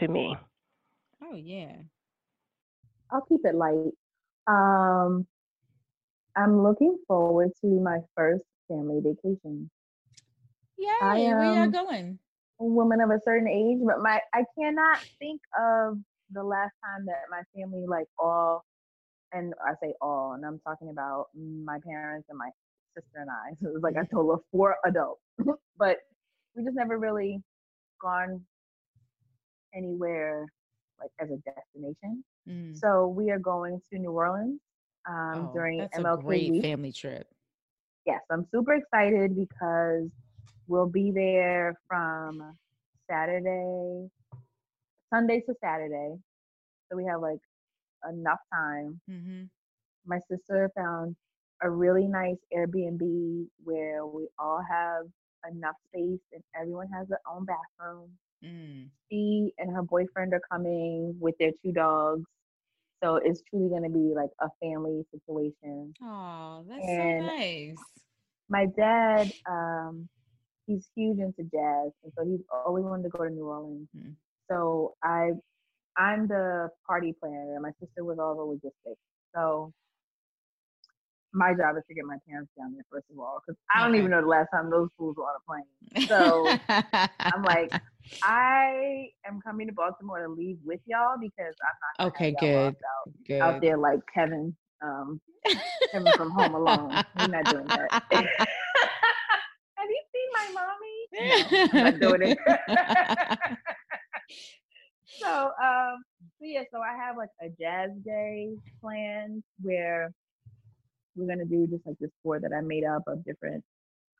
Speaker 3: to me.
Speaker 2: Oh yeah.
Speaker 5: I'll keep it light. Um, I'm looking forward to my first family vacation.
Speaker 2: Yay!
Speaker 5: I,
Speaker 2: Where y'all
Speaker 5: um,
Speaker 2: going?
Speaker 5: A woman of a certain age, but my I cannot think of the last time that my family like all, and I say all, and I'm talking about my parents and my sister and I. So it was like a total of four adults, but we just never really gone anywhere like as a destination.
Speaker 2: Mm.
Speaker 5: So we are going to New Orleans um,
Speaker 2: Oh,
Speaker 5: during
Speaker 2: that's
Speaker 5: MLK
Speaker 2: a great
Speaker 5: week.
Speaker 2: family trip.
Speaker 5: Yes, I'm super excited because we'll be there from Saturday, Sunday to Saturday. So we have like enough time.
Speaker 2: Mm-hmm.
Speaker 5: My sister found a really nice Airbnb where we all have enough space and everyone has their own bathroom.
Speaker 2: Mm.
Speaker 5: She and her boyfriend are coming with their two dogs. So it's truly going to be like a family situation.
Speaker 2: Oh, that's
Speaker 5: And-
Speaker 2: so nice.
Speaker 5: my dad um he's huge into jazz and so he's always wanted to go to new orleans
Speaker 2: Mm.
Speaker 5: so i i'm the party planner and my sister was all the logistics so my job is to get my parents down there first of all because i don't
Speaker 2: Okay.
Speaker 5: even know the last time those fools were on a plane so i'm like i am coming to baltimore to leave with y'all because i'm not
Speaker 2: okay, good,
Speaker 5: out,
Speaker 2: good.
Speaker 5: out there like kevin um Kevin from Home Alone. We're not doing that. My mommy? No, I'm not so, um, so yeah, so I have like a jazz day planned where we're gonna do just like this tour that I made up of different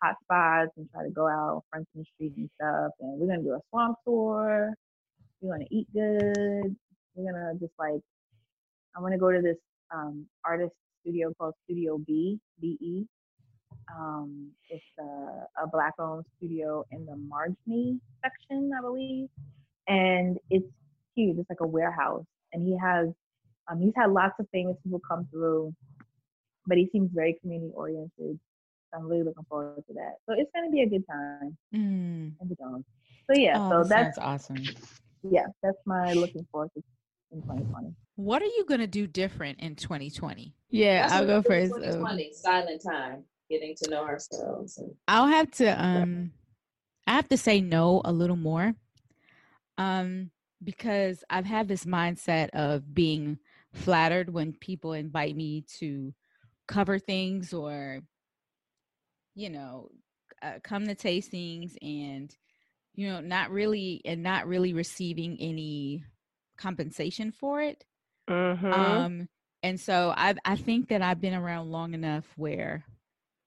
Speaker 5: hot spots and try to go out Frenchmen Street and stuff. And we're gonna do a swamp tour. We're gonna eat good. We're gonna just like I want to go to this um, artist studio called Studio B B E. Um, it's a, a black-owned studio in the Marigny section, I believe, and it's huge. It's like a warehouse, and he has um, he's had lots of famous people come through, but he seems very community-oriented. So I'm really looking forward to that. So it's gonna be a good time
Speaker 2: Mm.
Speaker 5: in the dome. So yeah,
Speaker 2: Oh,
Speaker 5: so
Speaker 2: that
Speaker 5: that's
Speaker 2: awesome.
Speaker 5: yeah, that's my looking forward to in 2020.
Speaker 2: What are you going to do different in 2020? Yeah,
Speaker 4: That's
Speaker 2: I'll go
Speaker 4: it is,
Speaker 2: first.
Speaker 4: 2020, silent time, getting to know ourselves. And,
Speaker 2: I'll have to um I have to say no a little more. Um because I've had this mindset of being flattered when people invite me to cover things or you know uh, come to tastings and you know not really and not really receiving any compensation for it
Speaker 3: Mm-hmm.
Speaker 2: um and so i i think that i've been around long enough where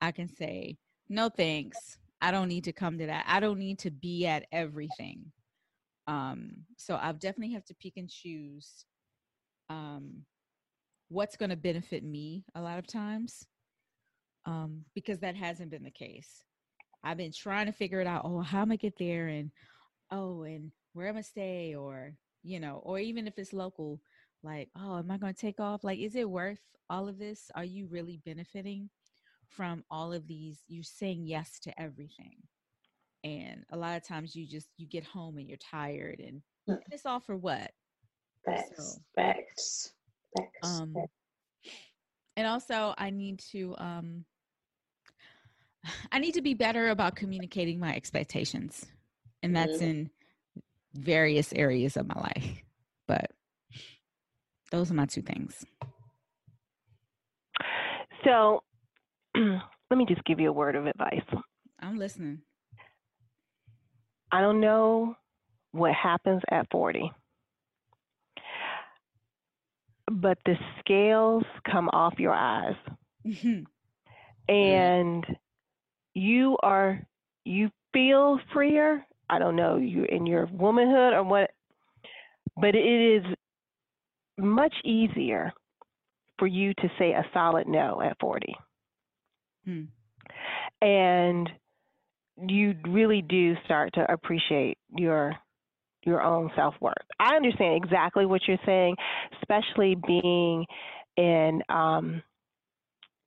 Speaker 2: i can say no thanks. I don't need to come to that. I don't need to be at everything. Um so i'll definitely have to pick and choose um what's going to benefit me a lot of times um because that hasn't been the case. I've been trying to figure it out oh how am i get there? and oh and where am i stay? or you know or even if it's local like oh am i going to take off? Like is it worth all of this? Are you really benefiting from all of these you're saying yes to everything and a lot of times you just you get home and you're tired and
Speaker 4: Mm.
Speaker 2: it's all for what
Speaker 4: facts,
Speaker 2: So-
Speaker 4: facts, facts.
Speaker 2: um and also i need to um i need to be better about communicating my expectations and that's
Speaker 4: Mhm.
Speaker 2: in various areas of my life but those are my two things
Speaker 3: So let me just give you a word of advice.
Speaker 2: i'm listening
Speaker 3: I don't know what happens at 40, but the scales come off your eyes mm-hmm. and you are, you feel freer. I don't know, you in your womanhood or what, but it is much easier for you to say a solid no at 40.
Speaker 2: Hmm.
Speaker 3: And you really do start to appreciate your your own self-worth. I understand exactly what you're saying, especially being in um,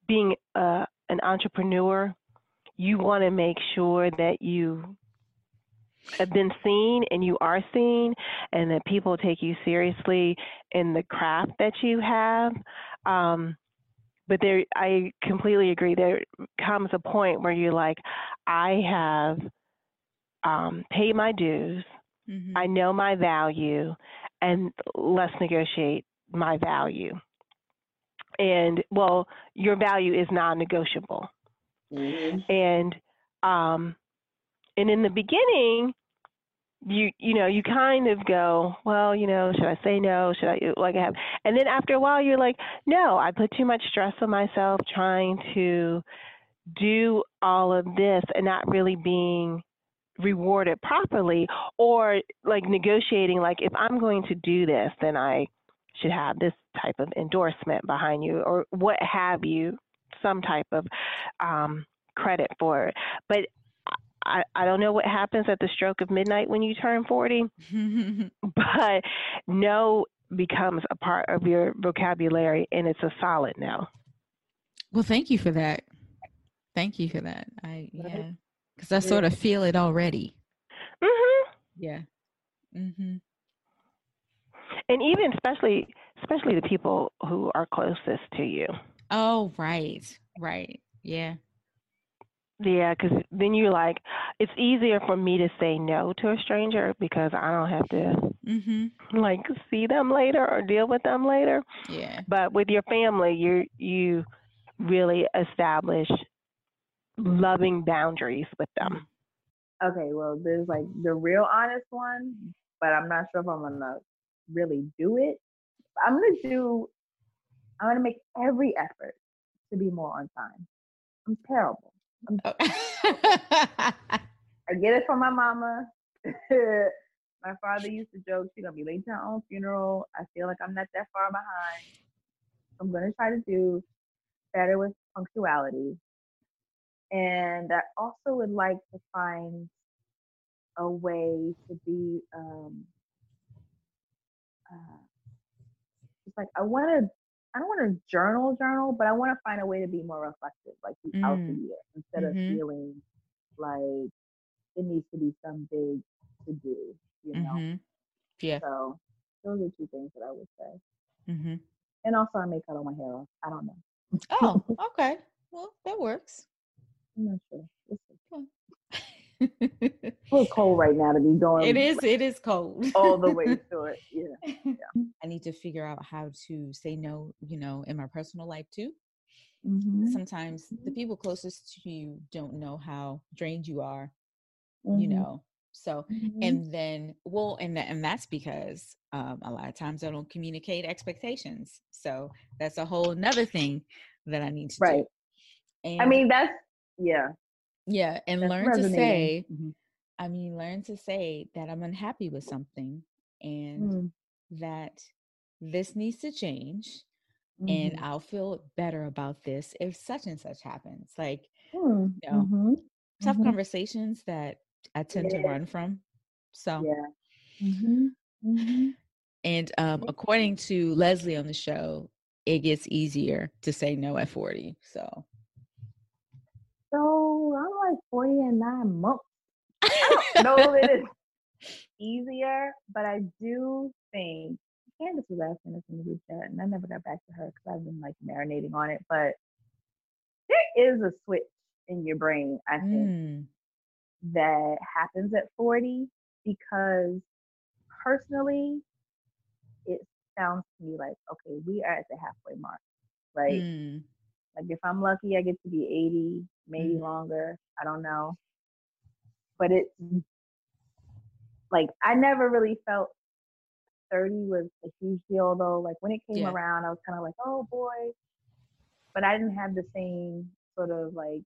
Speaker 3: being uh, an entrepreneur. You want to make sure that you have been seen and you are seen and that people take you seriously in the craft that you have. Um, but there, I completely agree. There comes a point where you're like, I have um, paid my dues.
Speaker 2: Mhm.
Speaker 3: I know my value, and let's negotiate my value. And well, your value is non-negotiable.
Speaker 4: Mhm.
Speaker 3: And um, and in the beginning, you you know you kind of go, well, you know, should I say no? Should I like I have? And then after a while, you're like, no, I put too much stress on myself trying to do all of this and not really being rewarded properly or like negotiating like if i'm going to do this then i should have this type of endorsement behind you or what have you some type of um, credit for it but I, I don't know what happens at the stroke of midnight when you turn 40 but no becomes a part of your vocabulary and it's a solid no
Speaker 2: well thank you for that. Thank you for that. I yeah because i sort of feel it already.
Speaker 3: Mm-hmm.
Speaker 2: yeah. Mm-hmm.
Speaker 3: and even especially especially the people who are closest to you.
Speaker 2: Oh right. Right. Yeah
Speaker 3: Yeah, because then you're like, it's easier for me to say no to a stranger because I don't have to
Speaker 2: mm-hmm.
Speaker 3: like see them later or deal with them later.
Speaker 2: yeah
Speaker 3: But with your family, you you really establish loving boundaries with them.
Speaker 5: Okay, well, there's like the real honest one, but I'm not sure if I'm gonna really do it. I'm gonna do. I'm gonna make every effort to be more on time. I'm terrible.
Speaker 2: Oh.
Speaker 5: I get it from my mama. my father used to joke she's gonna be late to her own funeral. I feel like I'm not that far behind. I'm gonna try to do better with punctuality. And I also would like to find a way to be um uh, it's like I want to I don't want to journal journal, but I want to find a way to be more reflective, like throughout the
Speaker 2: Mm.
Speaker 5: year, instead
Speaker 2: Mhm.
Speaker 5: of feeling like it needs to be some big to do, you know.
Speaker 2: mm-hmm. yeah
Speaker 5: So those are two things that I would say.
Speaker 2: Mm-hmm.
Speaker 5: And also, I may cut all my hair off. I don't know.
Speaker 2: Oh, okay. Well, that works.
Speaker 5: I'm not sure. it's a little cold right now to be going.
Speaker 2: It is. It is cold.
Speaker 5: all the way through it. Yeah. yeah.
Speaker 2: I need to figure out how to say no. You know, in my personal life too.
Speaker 5: Mm-hmm.
Speaker 2: Sometimes the
Speaker 5: Mhm.
Speaker 2: people closest to you don't know how drained you are. You
Speaker 5: Mhm.
Speaker 2: know. So
Speaker 5: Mhm.
Speaker 2: and then well and and that's because um, a lot of times i don't communicate expectations so that's a whole nother thing that i need to
Speaker 5: right.
Speaker 2: do and
Speaker 5: I mean, that's yeah.
Speaker 2: Yeah and
Speaker 5: That's
Speaker 2: learn to say
Speaker 5: Mhm.
Speaker 2: i mean learn to say that i'm unhappy with something and
Speaker 5: Mm,
Speaker 2: that this needs to change
Speaker 5: mhm.
Speaker 2: and i'll feel better about this if such and such happens like
Speaker 5: Mm,
Speaker 2: you know,
Speaker 5: mhm.
Speaker 2: tough
Speaker 5: Mhm.
Speaker 2: conversations that i tend to run from so
Speaker 5: Yeah. Mm-hmm. Mm-hmm.
Speaker 2: And um, according to Leslie on the show, it gets easier to say no at 40. So
Speaker 5: I'm like 40 and nine months. I don't know that it's easier, but I do think Candace was asking us in the group chat, and I never got back to her because I've been like marinating on it. But there is a switch in your brain, I think,
Speaker 2: mm,
Speaker 5: that happens at 40 because personally, it sounds to me like, okay, we are at the halfway mark, right?
Speaker 2: mm,
Speaker 5: Like if I'm lucky, I get to be 80, maybe
Speaker 2: Mhm.
Speaker 5: longer. I don't know. But it's like I never really felt 30 was a huge deal though. Like when it came
Speaker 2: Yeah.
Speaker 5: around, I was kind of like, oh boy. But I didn't have the same sort of like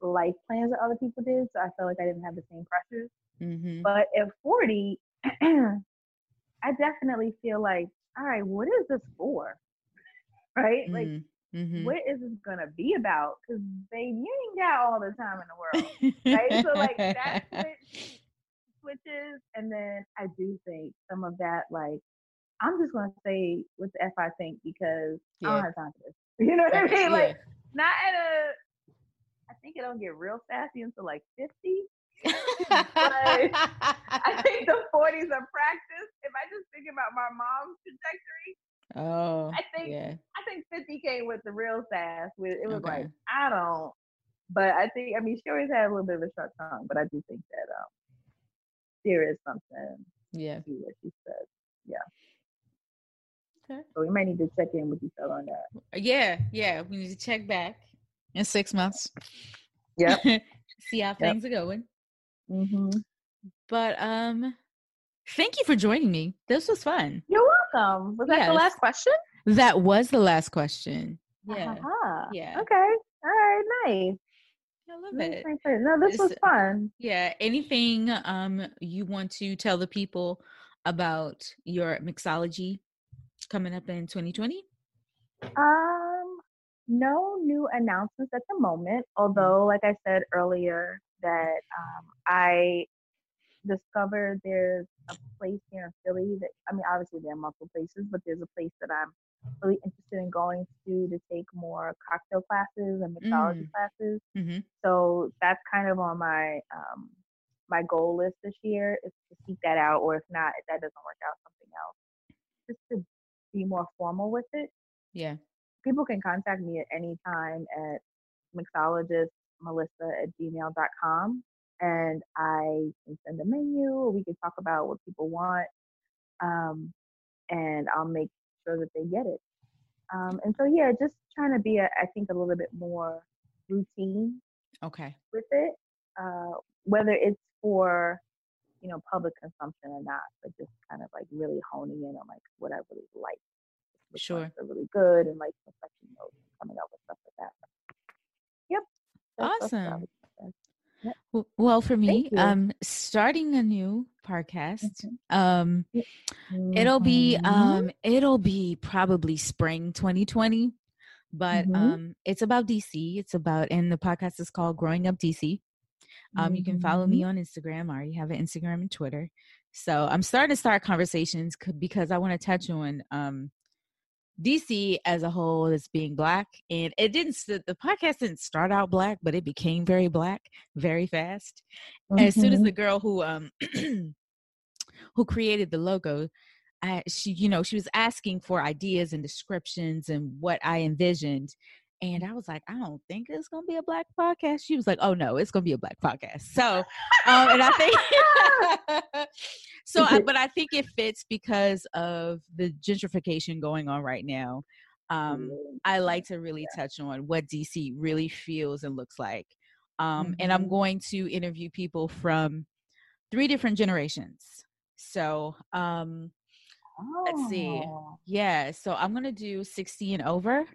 Speaker 5: life plans that other people did. So I felt like I didn't have the same pressures.
Speaker 2: hmm
Speaker 5: But at 40, I definitely feel like, all right, what is this for? Right? Like
Speaker 2: hmm
Speaker 5: what is this gonna be about? Because baby, you ain't got all the time in the world, right? so like that switch switches, and then I do think some of that, like, I'm just gonna say what the f I think because I
Speaker 2: Yeah.
Speaker 5: don't have time for this. You know what I
Speaker 2: Right,
Speaker 5: mean? Like, not at a. I think it don't get real sassy until like 50. I think the 40s are practice. If I just think about my mom's trajectory,
Speaker 2: oh,
Speaker 5: I think
Speaker 2: yeah.
Speaker 5: I think 50 came with the real sass. With it was like I don't, but I think I mean she always had a little bit of a short tongue, but I do think that um there is something
Speaker 2: Yeah.
Speaker 5: to what she said. Yeah.
Speaker 2: Okay.
Speaker 5: So we might need to check in with each other on that.
Speaker 2: Yeah. Yeah. We need to check back in six months.
Speaker 5: Yeah.
Speaker 2: See how things are going.
Speaker 5: Mm-hmm.
Speaker 2: But um, thank you for joining me. This was fun.
Speaker 5: You're welcome. Was that
Speaker 2: Yes.
Speaker 5: the last question?
Speaker 2: That was the last question. Yeah.
Speaker 5: Uh-huh.
Speaker 2: Yeah.
Speaker 5: Okay. All right. Nice.
Speaker 2: I love it.
Speaker 5: No, this was fun.
Speaker 2: Yeah. Anything um you want to tell the people about your mixology coming up in 2020?
Speaker 5: Um, no new announcements at the moment. Although, like I said earlier, that um, I discovered there's a place here in Philly that I mean, obviously there are multiple places, but there's a place that I'm really interested in going to to take more cocktail classes and mixology
Speaker 2: Mm.
Speaker 5: classes.
Speaker 2: Mm-hmm.
Speaker 5: So that's kind of on my um, my goal list this year is to seek that out, or if not, if that doesn't work out, something else, just to be more formal with it
Speaker 2: Yeah.
Speaker 5: people can contact me at any time at mixologistmelissa at gmail.com and I can send a menu or we can talk about what people want. Um, and I'll make sure that they get it. Um, and so, yeah, just trying to be, a, I think, a little bit more routine
Speaker 2: Okay.
Speaker 5: with it, uh, whether it's for, you know, public consumption or not, but just kind of like really honing in on like what I really like. which
Speaker 2: Sure.
Speaker 5: Are really good and like perfecting those coming up with stuff like that. Yep. That's-
Speaker 2: Awesome. Well, for me, um, starting a new podcast,
Speaker 5: Mhm.
Speaker 2: um, it'll be
Speaker 5: Mhm.
Speaker 2: um, it'll be probably spring 2020, but
Speaker 5: Mhm.
Speaker 2: um, it's about DC. It's about, and the podcast is called Growing Up DC. Um, you can follow me
Speaker 5: Mhm.
Speaker 2: on Instagram. I already have an Instagram and Twitter. So I'm starting to start conversations because I want to touch on um, DC as a whole is being black. And it didn't, the podcast didn't start out black, but it became very black very fast. As soon as the girl who um who created the logo, I, she, you know, she was asking for ideas and descriptions and what I envisioned. And I was like, I don't think it's gonna be a black podcast. She was like, Oh no, it's gonna be a black podcast. So, um, and I think so, I, but I think it fits because of the gentrification going on right now. Um, I like to really touch on what DC really feels and looks like. Um, mm-hmm. and I'm mm-hmm. going to interview people from three different generations. So, um, oh. let's see. Oh. Yeah, so I'm gonna do 60 and over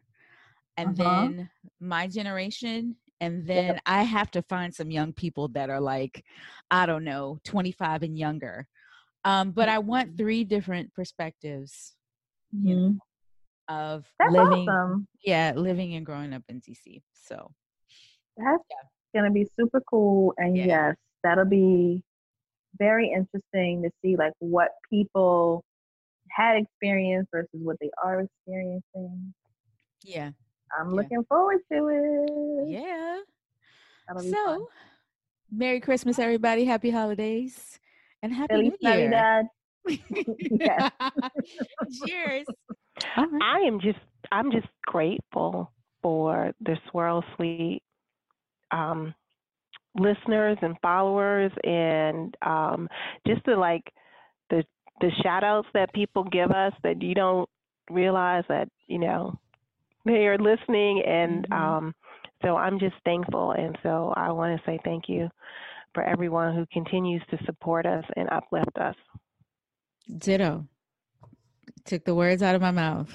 Speaker 2: and uh-huh. then my generation and then I have to find some young people that are like I don't know 25 and younger. Um, but I want three different perspectives mm-hmm. you know, of
Speaker 5: that's
Speaker 2: living,
Speaker 5: awesome.
Speaker 2: yeah, living and growing up in DC. So
Speaker 5: that's yeah. gonna be super cool, and yeah. yes, that'll be very interesting to see like what people had experienced versus what they are experiencing.
Speaker 2: Yeah,
Speaker 5: I'm yeah. looking forward to it.
Speaker 2: Yeah. so, fun. Merry Christmas, everybody. Happy holidays. And Happy Feliz New Year. Navidad. Cheers.
Speaker 3: I am just I'm just grateful for the Swirl Suite um, listeners and followers and um, just the like the the shout outs that people give us that you don't realize that, you know, they are listening and mm-hmm. um, so I'm just thankful and so I want to say thank you for everyone who continues to support us and uplift us.
Speaker 2: Ditto. Took the words out of my mouth.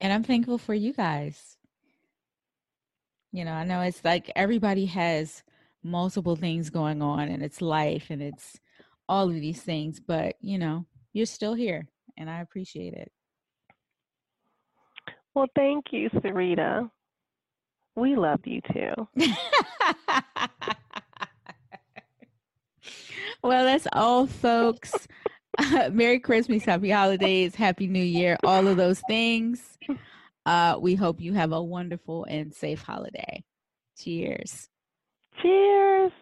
Speaker 2: And I'm thankful for you guys. You know, I know it's like everybody has multiple things going on and it's life and it's all of these things, but you know, you're still here and I appreciate it.
Speaker 3: Well, thank you, Sarita. We love you too.
Speaker 2: well, that's all, folks. Merry Christmas, Happy Holidays, Happy New Year, all of those things. Uh, we hope you have a wonderful and safe holiday. Cheers.
Speaker 3: Cheers.